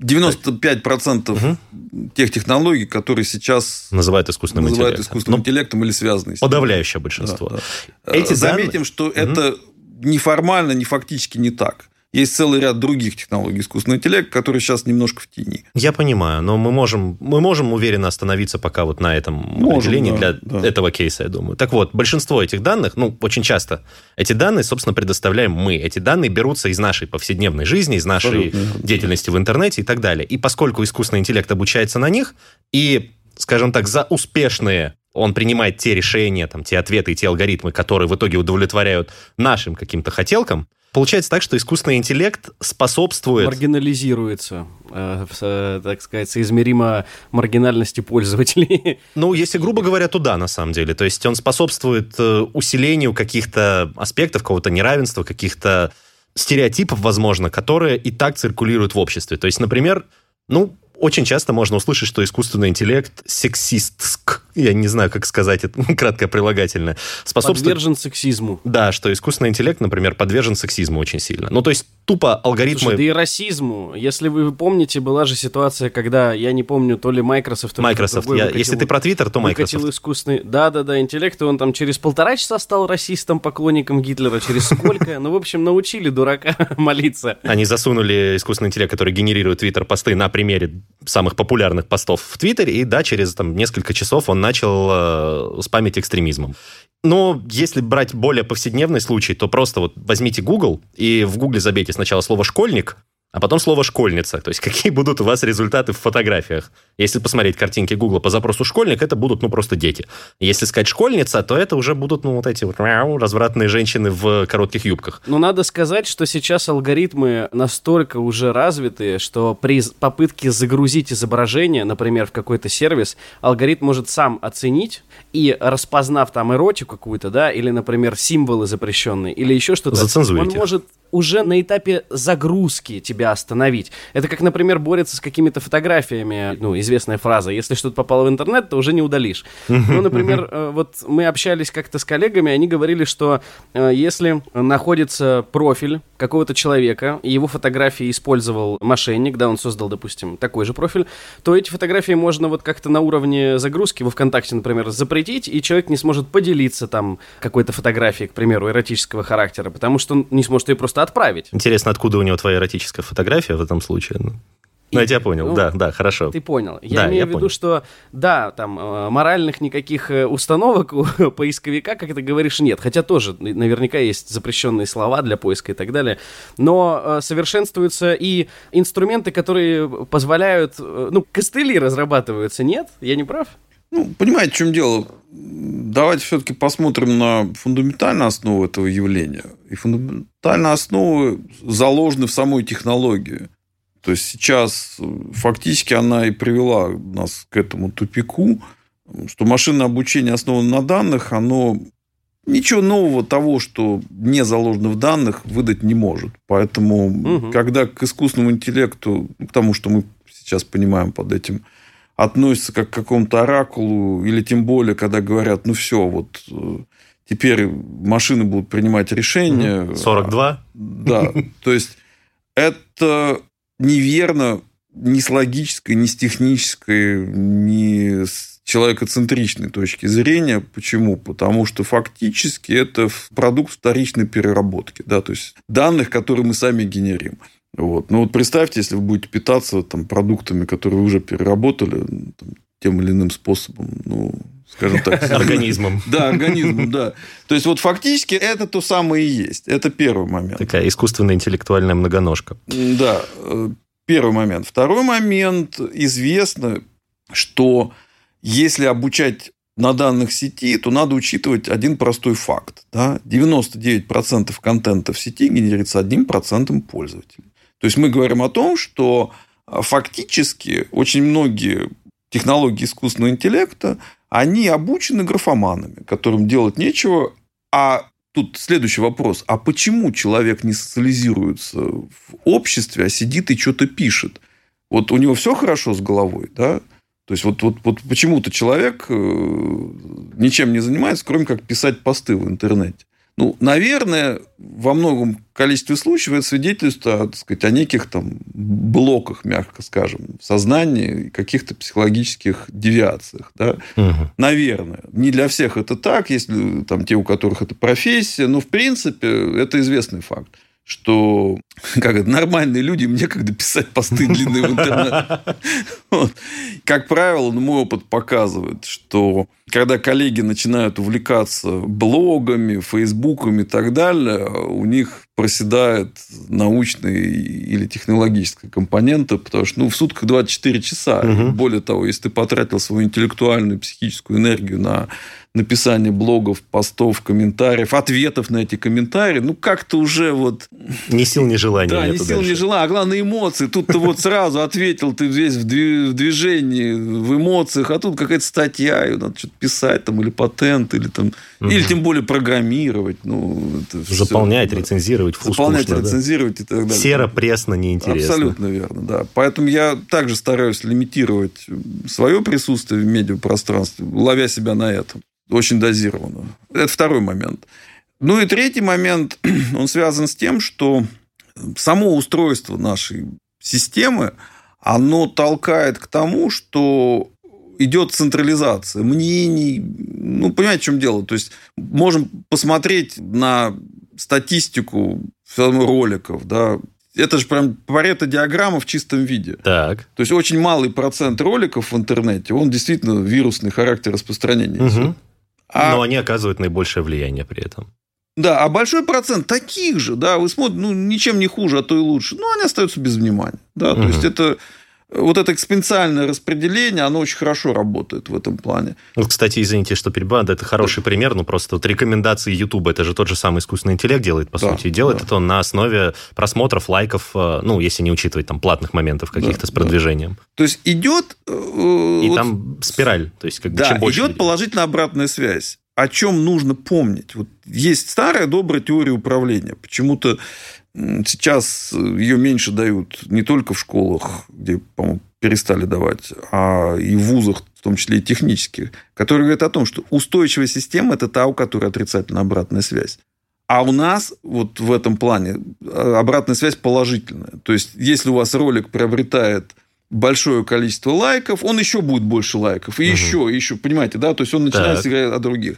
E: 95% угу. тех технологий, которые сейчас
B: называют искусственным
E: называют
B: интеллектом,
E: искусственным интеллектом или связаны с
B: ним. Подавляющее большинство. Да,
E: да. Эти Заметим, данные... что угу. это неформально, не фактически не так. Есть целый ряд других технологий искусственного интеллекта, которые сейчас немножко в тени.
B: Я понимаю, но мы можем, мы можем уверенно остановиться пока вот на этом можем, определении да, для да. этого кейса, я думаю. Так вот, большинство этих данных, ну, очень часто эти данные, собственно, предоставляем мы. Эти данные берутся из нашей повседневной жизни, из нашей Абсолютно. деятельности в интернете и так далее. И поскольку искусственный интеллект обучается на них, и, скажем так, за успешные он принимает те решения, там, те ответы и те алгоритмы, которые в итоге удовлетворяют нашим каким-то хотелкам, Получается так, что искусственный интеллект способствует...
C: Маргинализируется, э, э, так сказать, соизмеримо маргинальности пользователей.
B: Ну, если грубо говоря, то да, на самом деле. То есть он способствует э, усилению каких-то аспектов, какого-то неравенства, каких-то стереотипов, возможно, которые и так циркулируют в обществе. То есть, например, ну, очень часто можно услышать, что искусственный интеллект сексистск, я не знаю, как сказать это, краткое прилагательное,
C: способствует... Подвержен сексизму.
B: Да, что искусственный интеллект, например, подвержен сексизму очень сильно. Ну, то есть тупо алгоритмы... Слушай,
C: да и расизму. Если вы помните, была же ситуация, когда, я не помню, то ли Microsoft, то
B: ли Microsoft. Я, выкатил, если ты про Twitter, то Microsoft.
C: Выкатил искусственный... Да-да-да, интеллект, и он там через полтора часа стал расистом, поклонником Гитлера. Через сколько? Ну, в общем, научили дурака молиться.
B: Они засунули искусственный интеллект, который генерирует Twitter-посты на примере самых популярных постов в Твиттере, и да, через там, несколько часов он начал э, спамить экстремизмом. Но если брать более повседневный случай, то просто вот возьмите Google и в Google забейте сначала слово «школьник», а потом слово «школьница». То есть какие будут у вас результаты в фотографиях. Если посмотреть картинки Гугла по запросу «школьник», это будут, ну, просто дети. Если сказать «школьница», то это уже будут, ну, вот эти вот развратные женщины в коротких юбках.
C: Ну, надо сказать, что сейчас алгоритмы настолько уже развитые, что при попытке загрузить изображение, например, в какой-то сервис, алгоритм может сам оценить и, распознав там эротику какую-то, да, или, например, символы запрещенные, или еще что-то, он может уже на этапе загрузки тебя остановить. Это как, например, борется с какими-то фотографиями, ну, известная фраза, если что-то попало в интернет, то уже не удалишь. Ну, например, э, вот мы общались как-то с коллегами, они говорили, что э, если находится профиль какого-то человека, и его фотографии использовал мошенник, да, он создал, допустим, такой же профиль, то эти фотографии можно вот как-то на уровне загрузки во ВКонтакте, например, запретить, и человек не сможет поделиться там какой-то фотографией, к примеру, эротического характера, потому что он не сможет ее просто отправить.
B: Интересно, откуда у него твоя эротическая фотография в этом случае? Ну, ну, я тебя понял, ну, да, да, хорошо.
C: Ты понял. Я да, имею я в виду, понял. что, да, там, э, моральных никаких э, установок у поисковика, как ты говоришь, нет. Хотя тоже наверняка есть запрещенные слова для поиска и так далее. Но э, совершенствуются и инструменты, которые позволяют, ну, костыли разрабатываются, нет? Я не прав?
E: Ну, понимаете, в чем дело? Давайте все-таки посмотрим на фундаментальную основу этого явления. И фундаментальные основы заложены в самой технологии. То есть сейчас фактически она и привела нас к этому тупику, что машинное обучение основано на данных, оно ничего нового того, что не заложено в данных, выдать не может. Поэтому, угу. когда к искусственному интеллекту, к тому, что мы сейчас понимаем под этим относятся как к какому-то оракулу, или тем более, когда говорят, ну все, вот э, теперь машины будут принимать решения.
B: 42?
E: Да, то есть это неверно ни с логической, ни с технической, ни с человекоцентричной точки зрения. Почему? Потому что фактически это продукт вторичной переработки, да, то есть данных, которые мы сами генерим. Вот. Ну вот представьте, если вы будете питаться там, продуктами, которые вы уже переработали там, тем или иным способом, ну, скажем так.
B: Организмом.
E: Да, организмом, да. То есть, вот фактически это то самое и есть. Это первый момент.
B: Такая искусственная интеллектуальная многоножка.
E: Да, э, первый момент. Второй момент. Известно, что если обучать на данных сети, то надо учитывать один простой факт. Да? 99% контента в сети генерится одним процентом пользователей. То есть мы говорим о том, что а, фактически очень многие технологии искусственного интеллекта, они обучены графоманами, которым делать нечего. А тут следующий вопрос. А почему человек не социализируется в обществе, а сидит и что-то пишет? Вот у него все хорошо с головой, да? То есть, вот, вот, вот почему-то человек э, ничем не занимается, кроме как писать посты в интернете. Ну, наверное, во многом количестве случаев это свидетельство так сказать, о неких там блоках, мягко скажем, в сознании, каких-то психологических девиациях. Да? Угу. Наверное. Не для всех это так, если там те, у которых это профессия, но в принципе это известный факт что как это, нормальные люди, мне когда писать посты длинные в интернете. Как правило, мой опыт показывает, что когда коллеги начинают увлекаться блогами, фейсбуками и так далее, у них проседает научная или технологическая компонента, потому что ну, в сутках 24 часа. Угу. Более того, если ты потратил свою интеллектуальную, психическую энергию на написание блогов, постов, комментариев, ответов на эти комментарии, ну, как-то уже вот...
B: Ни сил, ни желания.
E: Да, ни сил, дальше. ни желания. А главное, эмоции. Тут ты вот сразу ответил, ты весь в движении, в эмоциях, а тут какая-то статья, ее надо что-то писать, там, или патент, или там... Угу. Или тем более программировать. Ну,
B: Заполнять, все, рецензировать,
E: вкус Заполнять, скучно, рецензировать да. и так далее.
B: Серо, пресно, неинтересно.
E: Абсолютно верно, да. Поэтому я также стараюсь лимитировать свое присутствие в медиапространстве, ловя себя на этом очень дозированно. Это второй момент. Ну и третий момент, он связан с тем, что само устройство нашей системы, оно толкает к тому, что идет централизация мнений. Ну, понимаете, в чем дело? То есть, можем посмотреть на статистику роликов, да, это же прям парето-диаграмма в чистом виде.
B: Так.
E: То есть, очень малый процент роликов в интернете, он действительно вирусный характер распространения. Угу.
B: А... Но они оказывают наибольшее влияние при этом.
E: Да, а большой процент таких же, да, вы смотрите, ну, ничем не хуже, а то и лучше, но они остаются без внимания. Да, угу. то есть это вот это экспоненциальное распределение, оно очень хорошо работает в этом плане.
B: Вот, кстати, извините, что перебиваю, это хороший да. пример, ну просто вот рекомендации YouTube, это же тот же самый искусственный интеллект делает, по да, сути, и делает да. это он на основе просмотров, лайков, э, ну, если не учитывать там платных моментов каких-то да, с продвижением. Да.
E: То есть идет...
B: Э, и вот, там спираль, то есть как бы
E: да,
B: чем больше...
E: идет положительная обратная связь о чем нужно помнить. Вот есть старая добрая теория управления. Почему-то сейчас ее меньше дают не только в школах, где, по-моему, перестали давать, а и в вузах, в том числе и технических, которые говорят о том, что устойчивая система – это та, у которой отрицательная обратная связь. А у нас вот в этом плане э, обратная связь положительная. То есть, если у вас ролик приобретает большое количество лайков, он еще будет больше лайков, и угу. еще, и еще, понимаете, да, то есть он начинает так. играть о других.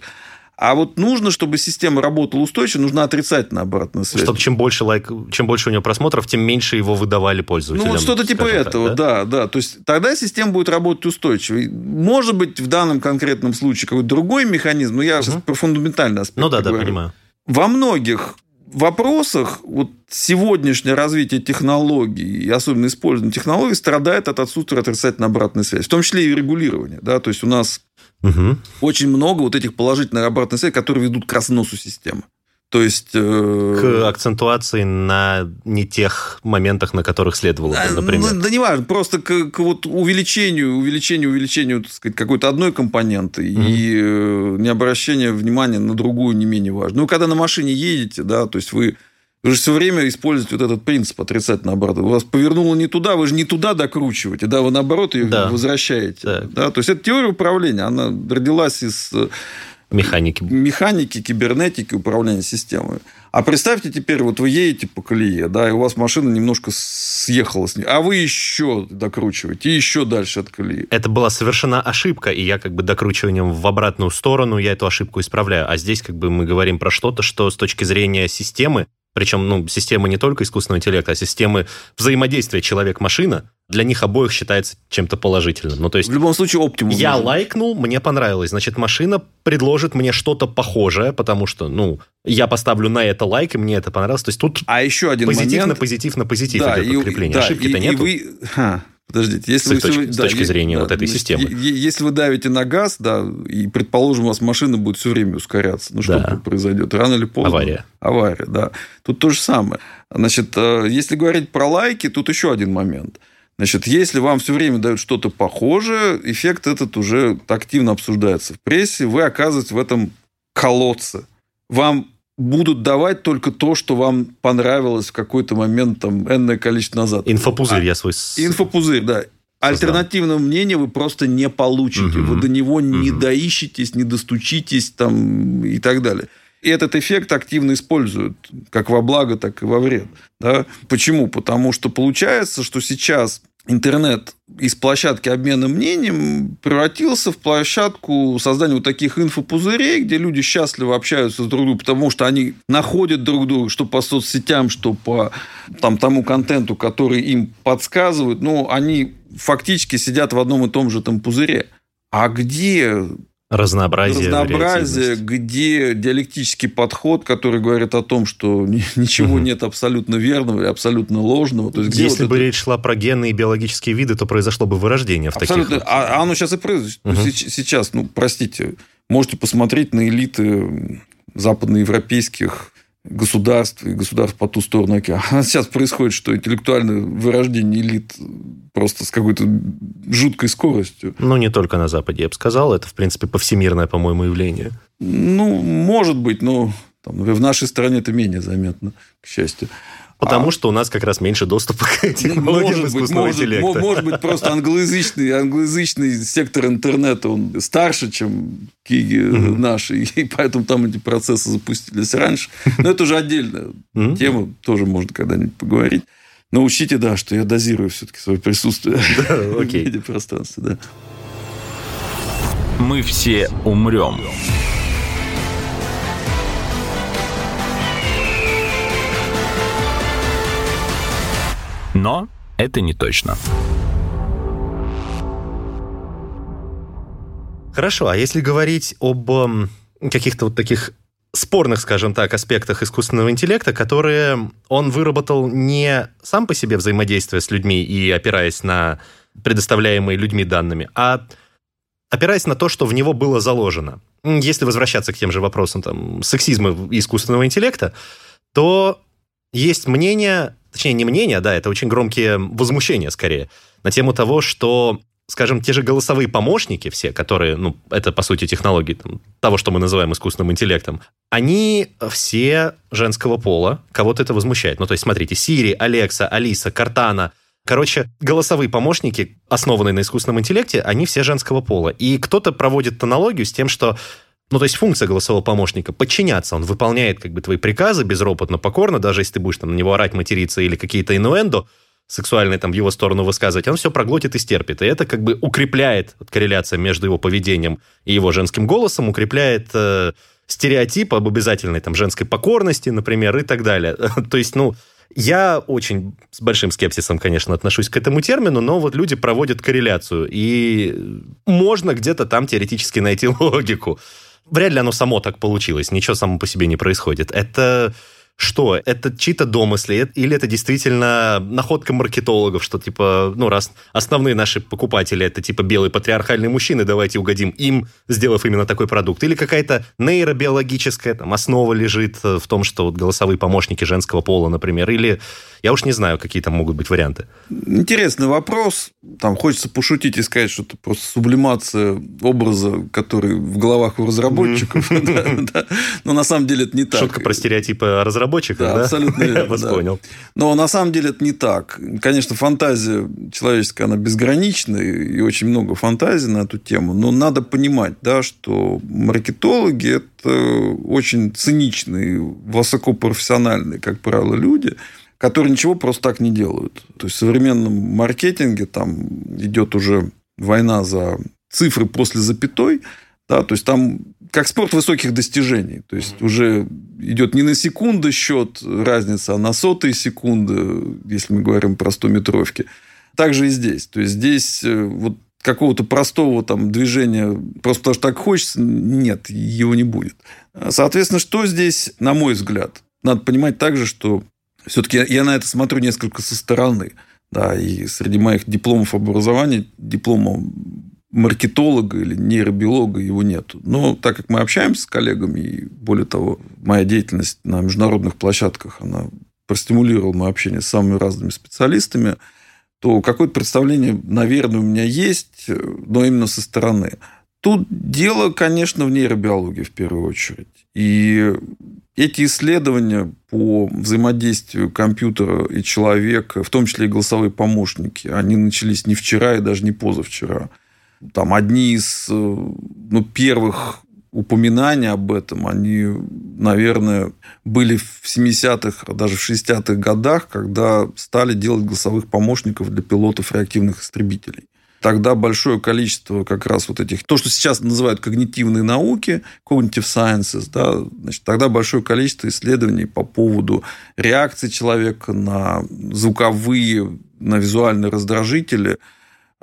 E: А вот нужно, чтобы система работала устойчиво, нужна отрицательная обратная связь.
B: Чтобы чем больше лайк, чем больше у него просмотров, тем меньше его выдавали пользователям.
E: Ну, вот что-то типа этого, так, да? да, да. То есть тогда система будет работать устойчиво. Может быть, в данном конкретном случае какой-то другой механизм, но я угу. сейчас про фундаментальный аспект.
B: Ну да,
E: говорю.
B: да, понимаю.
E: Во многих вопросах вот сегодняшнее развитие технологий и особенно использование технологий страдает от отсутствия отрицательной обратной связи, в том числе и регулирования. Да? То есть у нас угу. очень много вот этих положительных обратных связей, которые ведут к разносу системы. То есть... Э...
B: К акцентуации на не тех моментах, на которых следовало бы, например.
E: Ну, да не важно, просто к, к вот увеличению, увеличению, увеличению, так сказать, какой-то одной компоненты mm-hmm. и э, не обращение внимания на другую не менее важно. Ну, когда на машине едете, да, то есть вы вы же все время используете вот этот принцип отрицательно обратно. Вас повернуло не туда, вы же не туда докручиваете, да, вы наоборот ее да. возвращаете. Да. Да? То есть это теория управления, она родилась из
B: Механики.
E: Механики, кибернетики, управления системой. А представьте теперь, вот вы едете по колее, да, и у вас машина немножко съехала с ней, а вы еще докручиваете, еще дальше от колеи.
B: Это была совершена ошибка, и я как бы докручиванием в обратную сторону я эту ошибку исправляю. А здесь как бы мы говорим про что-то, что с точки зрения системы причем, ну, системы не только искусственного интеллекта, а системы взаимодействия человек-машина, для них обоих считается чем-то положительным. Ну, то есть...
E: В любом случае, оптимум.
B: Я нужен. лайкнул, мне понравилось. Значит, машина предложит мне что-то похожее, потому что, ну, я поставлю на это лайк, и мне это понравилось. То есть тут
E: а еще один
B: позитив
E: момент...
B: на позитив на позитив да, идет подкрепление. Да, Ошибки-то
E: и,
B: нет.
E: Вы... Ха. Подождите, если
B: с
E: вы
B: точки, с точки зрения да, вот этой системы.
E: Если вы давите на газ, да, и предположим, у вас машина будет все время ускоряться, ну что да. произойдет? Rано или поздно.
B: Авария.
E: Авария, да. Тут то же самое. Значит, э, если говорить про лайки, тут еще один момент. Значит, если вам все время дают что-то похожее, эффект этот уже активно обсуждается в прессе, вы оказываетесь в этом колодце. Вам будут давать только то, что вам понравилось в какой-то момент, там, энное количество назад.
B: Инфопузырь а, я свой...
E: Инфопузырь, да. Альтернативного мнения вы просто не получите. Угу. Вы до него угу. не доищетесь, не достучитесь там, и так далее. И этот эффект активно используют как во благо, так и во вред. Да? Почему? Потому что получается, что сейчас интернет из площадки обмена мнением превратился в площадку создания вот таких инфопузырей, где люди счастливо общаются с друг другом, потому что они находят друг друга, что по соцсетям, что по там, тому контенту, который им подсказывают, но они фактически сидят в одном и том же там пузыре. А где
B: Разнообразие,
E: разнообразие, где диалектический подход, который говорит о том, что ничего нет абсолютно верного и абсолютно ложного. То
B: есть, Если вот бы это... речь шла про генные и биологические виды, то произошло бы вырождение в абсолютно. таких.
E: А, а оно сейчас и произошло. Угу. Сейчас, ну, простите, можете посмотреть на элиты западноевропейских государств и государств по ту сторону океана. А сейчас происходит, что интеллектуальное вырождение элит просто с какой-то жуткой скоростью.
B: Ну, не только на Западе, я бы сказал. Это, в принципе, повсемирное, по-моему, явление.
E: Ну, может быть, но там, в нашей стране это менее заметно, к счастью.
B: Потому а, что у нас как раз меньше доступа к технологиям может искусственного
E: быть,
B: интеллекта.
E: Может, может быть, просто англоязычный, англоязычный сектор интернета, он старше, чем Киги mm наши, и поэтому там эти процессы запустились раньше. Но это уже отдельная тема, тоже можно когда-нибудь поговорить. Но учтите, да, что я дозирую все-таки свое присутствие в медиапространстве. Да.
A: Мы все умрем. Но это не точно.
B: Хорошо, а если говорить об каких-то вот таких спорных, скажем так, аспектах искусственного интеллекта, которые он выработал не сам по себе взаимодействуя с людьми и опираясь на предоставляемые людьми данными, а опираясь на то, что в него было заложено. Если возвращаться к тем же вопросам там, сексизма и искусственного интеллекта, то есть мнение, точнее, не мнение, да, это очень громкие возмущения скорее, на тему того, что скажем, те же голосовые помощники все, которые, ну, это, по сути, технологии там, того, что мы называем искусственным интеллектом, они все женского пола. Кого-то это возмущает. Ну, то есть, смотрите, Siri, Alexa, Алиса, Картана, Короче, голосовые помощники, основанные на искусственном интеллекте, они все женского пола. И кто-то проводит аналогию с тем, что ну, то есть функция голосового помощника – подчиняться. Он выполняет как бы твои приказы безропотно, покорно, даже если ты будешь там на него орать, материться или какие-то инуэндо сексуальные там в его сторону высказывать, он все проглотит и стерпит. И это как бы укрепляет вот, корреляция между его поведением и его женским голосом, укрепляет э, стереотип об обязательной там женской покорности, например, и так далее. то есть, ну, я очень с большим скепсисом, конечно, отношусь к этому термину, но вот люди проводят корреляцию, и можно где-то там теоретически найти логику. Вряд ли оно само так получилось, ничего само по себе не происходит. Это что? Это чьи-то домысли? Или это действительно находка маркетологов, что типа, ну, раз основные наши покупатели это типа белые патриархальные мужчины, давайте угодим им, сделав именно такой продукт. Или какая-то нейробиологическая там основа лежит в том, что вот голосовые помощники женского пола, например, или я уж не знаю, какие там могут быть варианты.
E: Интересный вопрос. Там хочется пошутить и сказать, что это просто сублимация образа, который в головах у разработчиков. Но на самом деле это не так.
B: Шутка про стереотипы разработчиков, да?
E: Абсолютно верно. Я
B: вас понял.
E: Но на самом деле это не так. Конечно, фантазия человеческая, она безгранична, и очень много фантазий на эту тему. Но надо понимать, да, что маркетологи – это очень циничные, высокопрофессиональные, как правило, люди – которые ничего просто так не делают. То есть в современном маркетинге там идет уже война за цифры после запятой, да, то есть там как спорт высоких достижений. То есть уже идет не на секунды счет разница, а на сотые секунды, если мы говорим про 100 метровки. Также и здесь. То есть здесь э, вот какого-то простого там движения, просто потому что так хочется, нет, его не будет. Соответственно, что здесь, на мой взгляд, надо понимать также, что все-таки я на это смотрю несколько со стороны. Да, и среди моих дипломов образования диплома маркетолога или нейробиолога его нет. Но так как мы общаемся с коллегами, и более того, моя деятельность на международных площадках, она простимулировала мое общение с самыми разными специалистами, то какое-то представление, наверное, у меня есть, но именно со стороны. Тут дело, конечно, в нейробиологии в первую очередь. И эти исследования по взаимодействию компьютера и человека, в том числе и голосовые помощники, они начались не вчера и даже не позавчера. Там одни из э, ну, первых упоминаний об этом, они, наверное, были в 70-х, даже в 60-х годах, когда стали делать голосовых помощников для пилотов реактивных истребителей. Тогда большое количество как раз вот этих, то, что сейчас называют когнитивные науки, cognitive sciences, да, значит, тогда большое количество исследований по поводу реакции человека на звуковые, на визуальные раздражители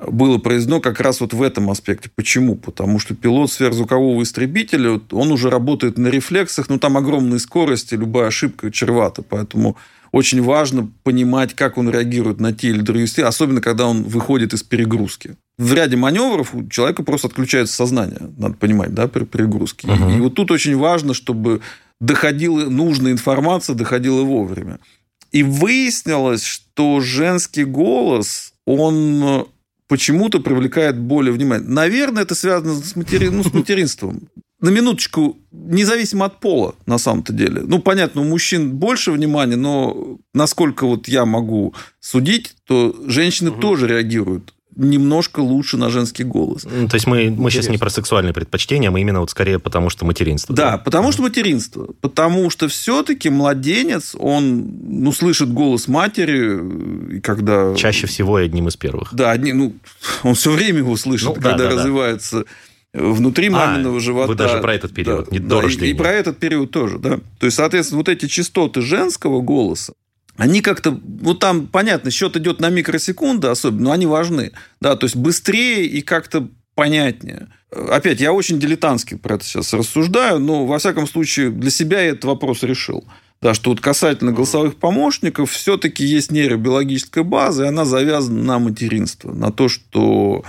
E: было произведено как раз вот в этом аспекте. Почему? Потому что пилот сверхзвукового истребителя, он уже работает на рефлексах, но там огромные скорости, любая ошибка чревата. Поэтому очень важно понимать, как он реагирует на те или другие стили, особенно когда он выходит из перегрузки. В ряде маневров у человека просто отключается сознание, надо понимать, да, при перегрузке. Угу. И вот тут очень важно, чтобы доходила нужная информация, доходила вовремя. И выяснилось, что женский голос, он почему-то привлекает более внимания. Наверное, это связано с, матери... ну, с материнством на минуточку, независимо от пола, на самом-то деле. Ну, понятно, у мужчин больше внимания, но насколько вот я могу судить, то женщины угу. тоже реагируют немножко лучше на женский голос.
B: Ну, то есть мы, мы сейчас не про сексуальные предпочтения, мы именно вот скорее потому, что материнство.
E: Да, да? потому что материнство. Потому что все-таки младенец, он ну, слышит голос матери, и когда...
B: Чаще всего и одним из первых.
E: Да, одни, ну, он все время его слышит, ну, когда да, да, развивается... Да внутри маминого а, живота.
B: Вы даже про этот период, да, не
E: да. И, и про этот период тоже, да. То есть, соответственно, вот эти частоты женского голоса, они как-то, ну там, понятно, счет идет на микросекунды особенно, но они важны. Да, то есть быстрее и как-то понятнее. Опять, я очень дилетантски про это сейчас рассуждаю, но, во всяком случае, для себя я этот вопрос решил. Да, что вот касательно голосовых помощников, все-таки есть нейробиологическая база, и она завязана на материнство, на то, что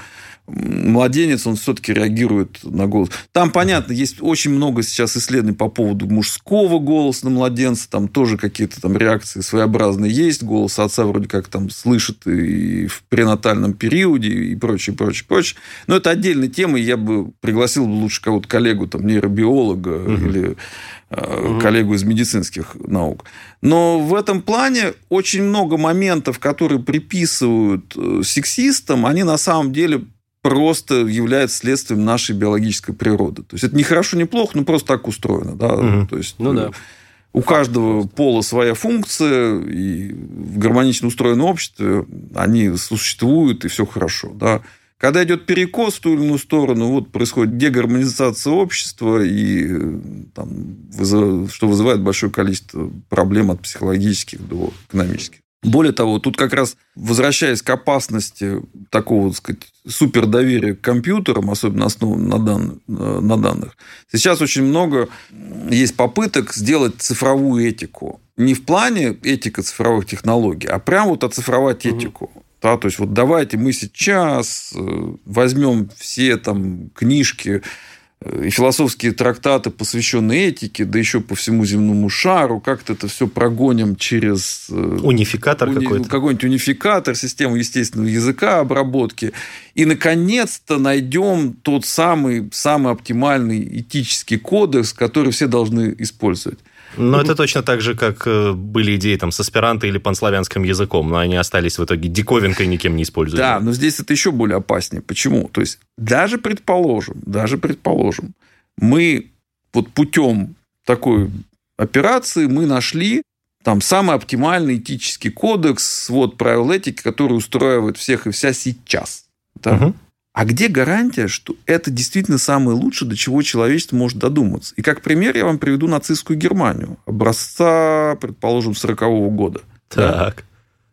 E: младенец, он все-таки реагирует на голос. Там, понятно, есть очень много сейчас исследований по поводу мужского голоса на младенца, там тоже какие-то там реакции своеобразные есть, голос отца вроде как там слышит и в пренатальном периоде и прочее, прочее, прочее. Но это отдельная тема, и я бы пригласил лучше кого-то коллегу, там, нейробиолога угу. или угу. коллегу из медицинских наук. Но в этом плане очень много моментов, которые приписывают э, сексистам, они на самом деле просто является следствием нашей биологической природы. То есть это не хорошо, не плохо, но просто так устроено. Да?
C: Угу.
E: То есть,
C: ну да.
E: У каждого пола своя функция, и в гармонично устроенном обществе они существуют, и все хорошо. Да? Когда идет перекос в ту или иную сторону, вот происходит дегармонизация общества, и там, вызыв... что вызывает большое количество проблем от психологических до экономических. Более того, тут как раз возвращаясь к опасности такого, так сказать, супердоверия к компьютерам, особенно основанным на, дан, на данных, сейчас очень много есть попыток сделать цифровую этику. Не в плане этика цифровых технологий, а прямо вот оцифровать этику. Угу. Да, то есть вот давайте мы сейчас э, возьмем все там книжки и философские трактаты, посвященные этике, да еще по всему земному шару, как-то это все прогоним через...
B: Э, унификатор уни... какой-то.
E: Какой-нибудь унификатор, систему естественного языка обработки. И, наконец-то, найдем тот самый, самый оптимальный этический кодекс, который все должны использовать.
B: Но это точно так же, как э, были идеи там с аспиранто или панславянским языком, но они остались в итоге диковинкой, никем не используемы.
E: Да, но здесь это еще более опаснее. Почему? То есть, даже предположим, даже предположим, мы вот путем такой операции мы нашли там самый оптимальный этический кодекс, вот правил этики, который устраивает всех и вся сейчас. Да? Угу. А где гарантия, что это действительно самое лучшее, до чего человечество может додуматься? И как пример я вам приведу нацистскую Германию, образца, предположим, 40-го года.
B: Так.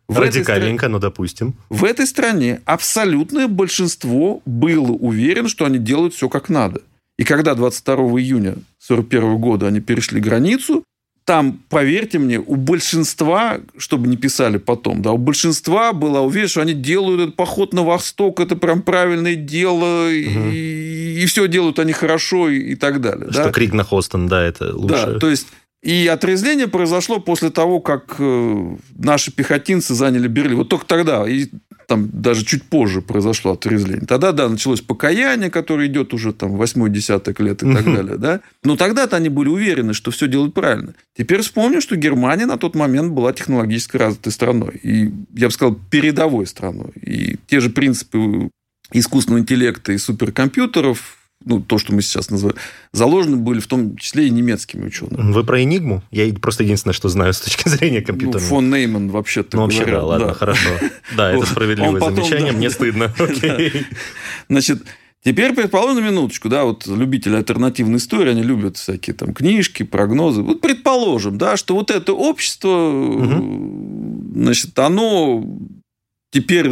B: В Радикальненько, стране, ну, допустим.
E: В этой стране абсолютное большинство было уверено, что они делают все как надо. И когда 22 июня 1941 года они перешли границу, там, поверьте мне, у большинства, чтобы не писали потом, да, у большинства была уверена, что они делают этот поход на восток, это прям правильное дело, угу. и, и все делают они хорошо и, и так далее.
B: Что да? крик на Хостон, да, это лучше.
E: Да, то есть и отрезвление произошло после того, как э, наши пехотинцы заняли Берлин. Вот только тогда, и там даже чуть позже произошло отрезвление. Тогда, да, началось покаяние, которое идет уже там восьмой десяток лет и так далее. Да? Но тогда-то они были уверены, что все делают правильно. Теперь вспомню, что Германия на тот момент была технологически развитой страной. И, я бы сказал, передовой страной. И те же принципы искусственного интеллекта и суперкомпьютеров ну, то, что мы сейчас называем, заложены были в том числе и немецкими учеными.
B: Вы про Энигму? Я просто единственное, что знаю с точки зрения компьютера.
E: Ну, фон Нейман вообще-то
B: Ну, вообще, да, ладно, хорошо. Да, это справедливое замечание, мне стыдно.
E: Значит, Теперь, предположим, на минуточку, да, вот любители альтернативной истории, они любят всякие там книжки, прогнозы. Вот предположим, да, что вот это общество, значит, оно теперь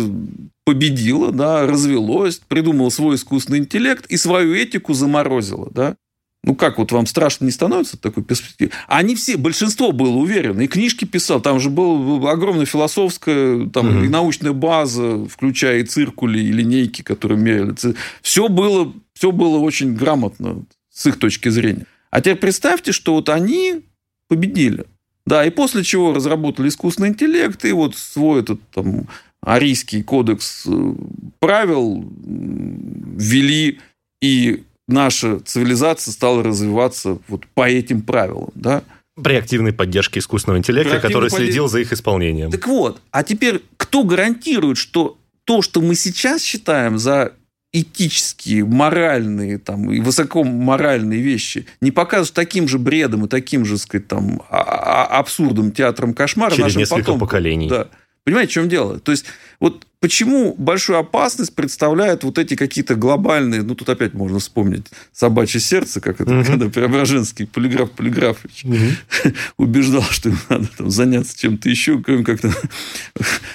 E: победило, да, развелось, придумало свой искусственный интеллект и свою этику заморозило, да. Ну как, вот вам страшно не становится такой перспективы? Они все, большинство было уверено, и книжки писал, там же была огромная философская там, угу. и научная база, включая и циркули, и линейки, которые меряли. Все было, все было очень грамотно с их точки зрения. А теперь представьте, что вот они победили. Да, и после чего разработали искусственный интеллект, и вот свой этот там арийский кодекс э, правил ввели, и наша цивилизация стала развиваться вот по этим правилам, да.
B: При активной поддержке искусственного интеллекта, который поддерж... следил за их исполнением.
E: Так вот, а теперь кто гарантирует, что то, что мы сейчас считаем за этические, моральные там, и высокоморальные вещи не покажут таким же бредом и таким же, сказать, там, а, а, абсурдом, театром кошмара
B: Через несколько потомкам. поколений.
E: Да. Понимаете, в чем дело? То есть, вот почему большую опасность представляют вот эти какие-то глобальные, ну, тут опять можно вспомнить собачье сердце, как это, угу. когда Преображенский полиграф Полиграфович угу. убеждал, что ему надо там, заняться чем-то еще, кроме как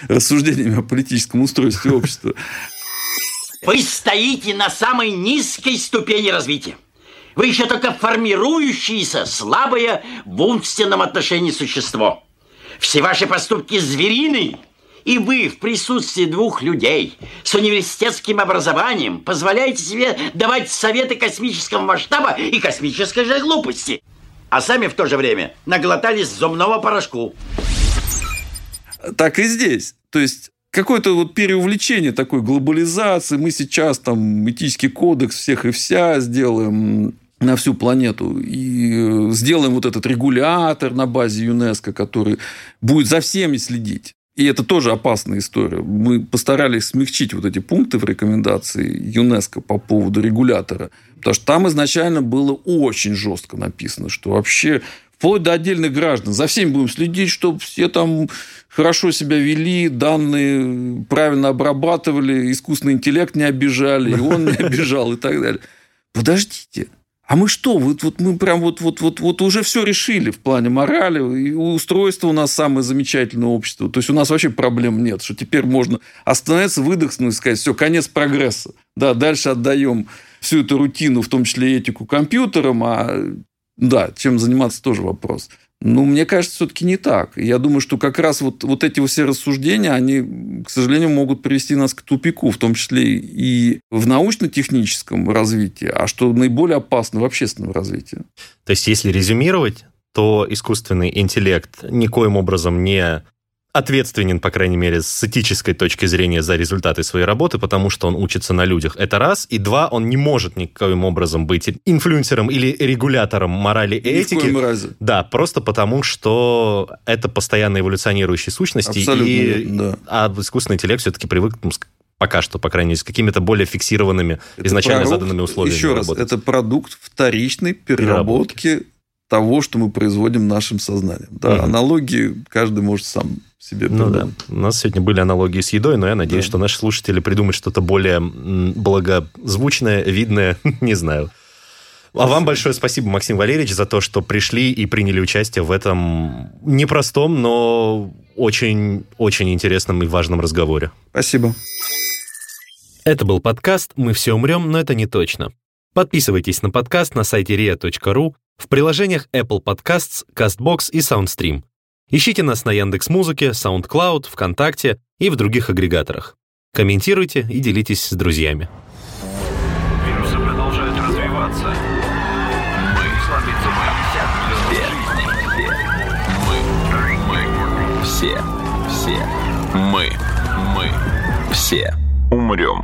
E: рассуждениями о политическом устройстве общества.
H: Вы стоите на самой низкой ступени развития. Вы еще только формирующееся, слабое в умственном отношении существо. Все ваши поступки зверины, и вы в присутствии двух людей с университетским образованием позволяете себе давать советы космического масштаба и космической же глупости. А сами в то же время наглотались зубного порошку.
E: Так и здесь. То есть какое-то вот переувлечение такой глобализации. Мы сейчас там этический кодекс всех и вся сделаем на всю планету и э, сделаем вот этот регулятор на базе ЮНЕСКО, который будет за всеми следить. И это тоже опасная история. Мы постарались смягчить вот эти пункты в рекомендации ЮНЕСКО по поводу регулятора. Потому что там изначально было очень жестко написано, что вообще вплоть до отдельных граждан. За всеми будем следить, чтобы все там хорошо себя вели, данные правильно обрабатывали, искусственный интеллект не обижали, и он не обижал, и так далее. Подождите, а мы что? Вот, вот мы прям вот, вот, вот, вот уже все решили в плане морали. И устройство у нас самое замечательное общество. То есть у нас вообще проблем нет, что теперь можно остановиться, выдохнуть и сказать, все, конец прогресса. Да, дальше отдаем всю эту рутину, в том числе этику компьютерам, а да, чем заниматься тоже вопрос. Ну, мне кажется, все-таки не так. Я думаю, что как раз вот, вот эти все рассуждения, они, к сожалению, могут привести нас к тупику, в том числе и в научно-техническом развитии, а что наиболее опасно в общественном развитии.
B: То есть, если резюмировать, то искусственный интеллект никоим образом не ответственен, по крайней мере, с этической точки зрения за результаты своей работы, потому что он учится на людях. Это раз. И два, он не может никаким образом быть инфлюенсером или регулятором морали и этики.
E: Ни в разе.
B: Да, просто потому что это постоянно эволюционирующие сущности.
E: Абсолютно,
B: и,
E: да.
B: А искусственный интеллект все-таки привык ну, пока что, по крайней мере, с какими-то более фиксированными, это изначально продукт, заданными условиями.
E: Еще раз, работать. это продукт вторичной переработки, переработки того, что мы производим нашим сознанием. Да, угу. Аналогии каждый может сам себе
B: Ну да. У нас сегодня были аналогии с едой, но я надеюсь, да. что наши слушатели придумают что-то более благозвучное, видное, не знаю. А вам большое спасибо, Максим Валерьевич, за то, что пришли и приняли участие в этом непростом, но очень-очень интересном и важном разговоре.
E: Спасибо.
B: Это был подкаст «Мы все умрем, но это не точно». Подписывайтесь на подкаст на сайте ria.ru, в приложениях Apple Podcasts, CastBox и SoundStream. Ищите нас на Яндекс Музыке, SoundCloud, ВКонтакте и в других агрегаторах. Комментируйте и делитесь с друзьями.
A: Вирусы продолжают развиваться. Мы сломиться мы. Все. Мы. Мы. Все. Все. Мы. Мы. Все. Умрем.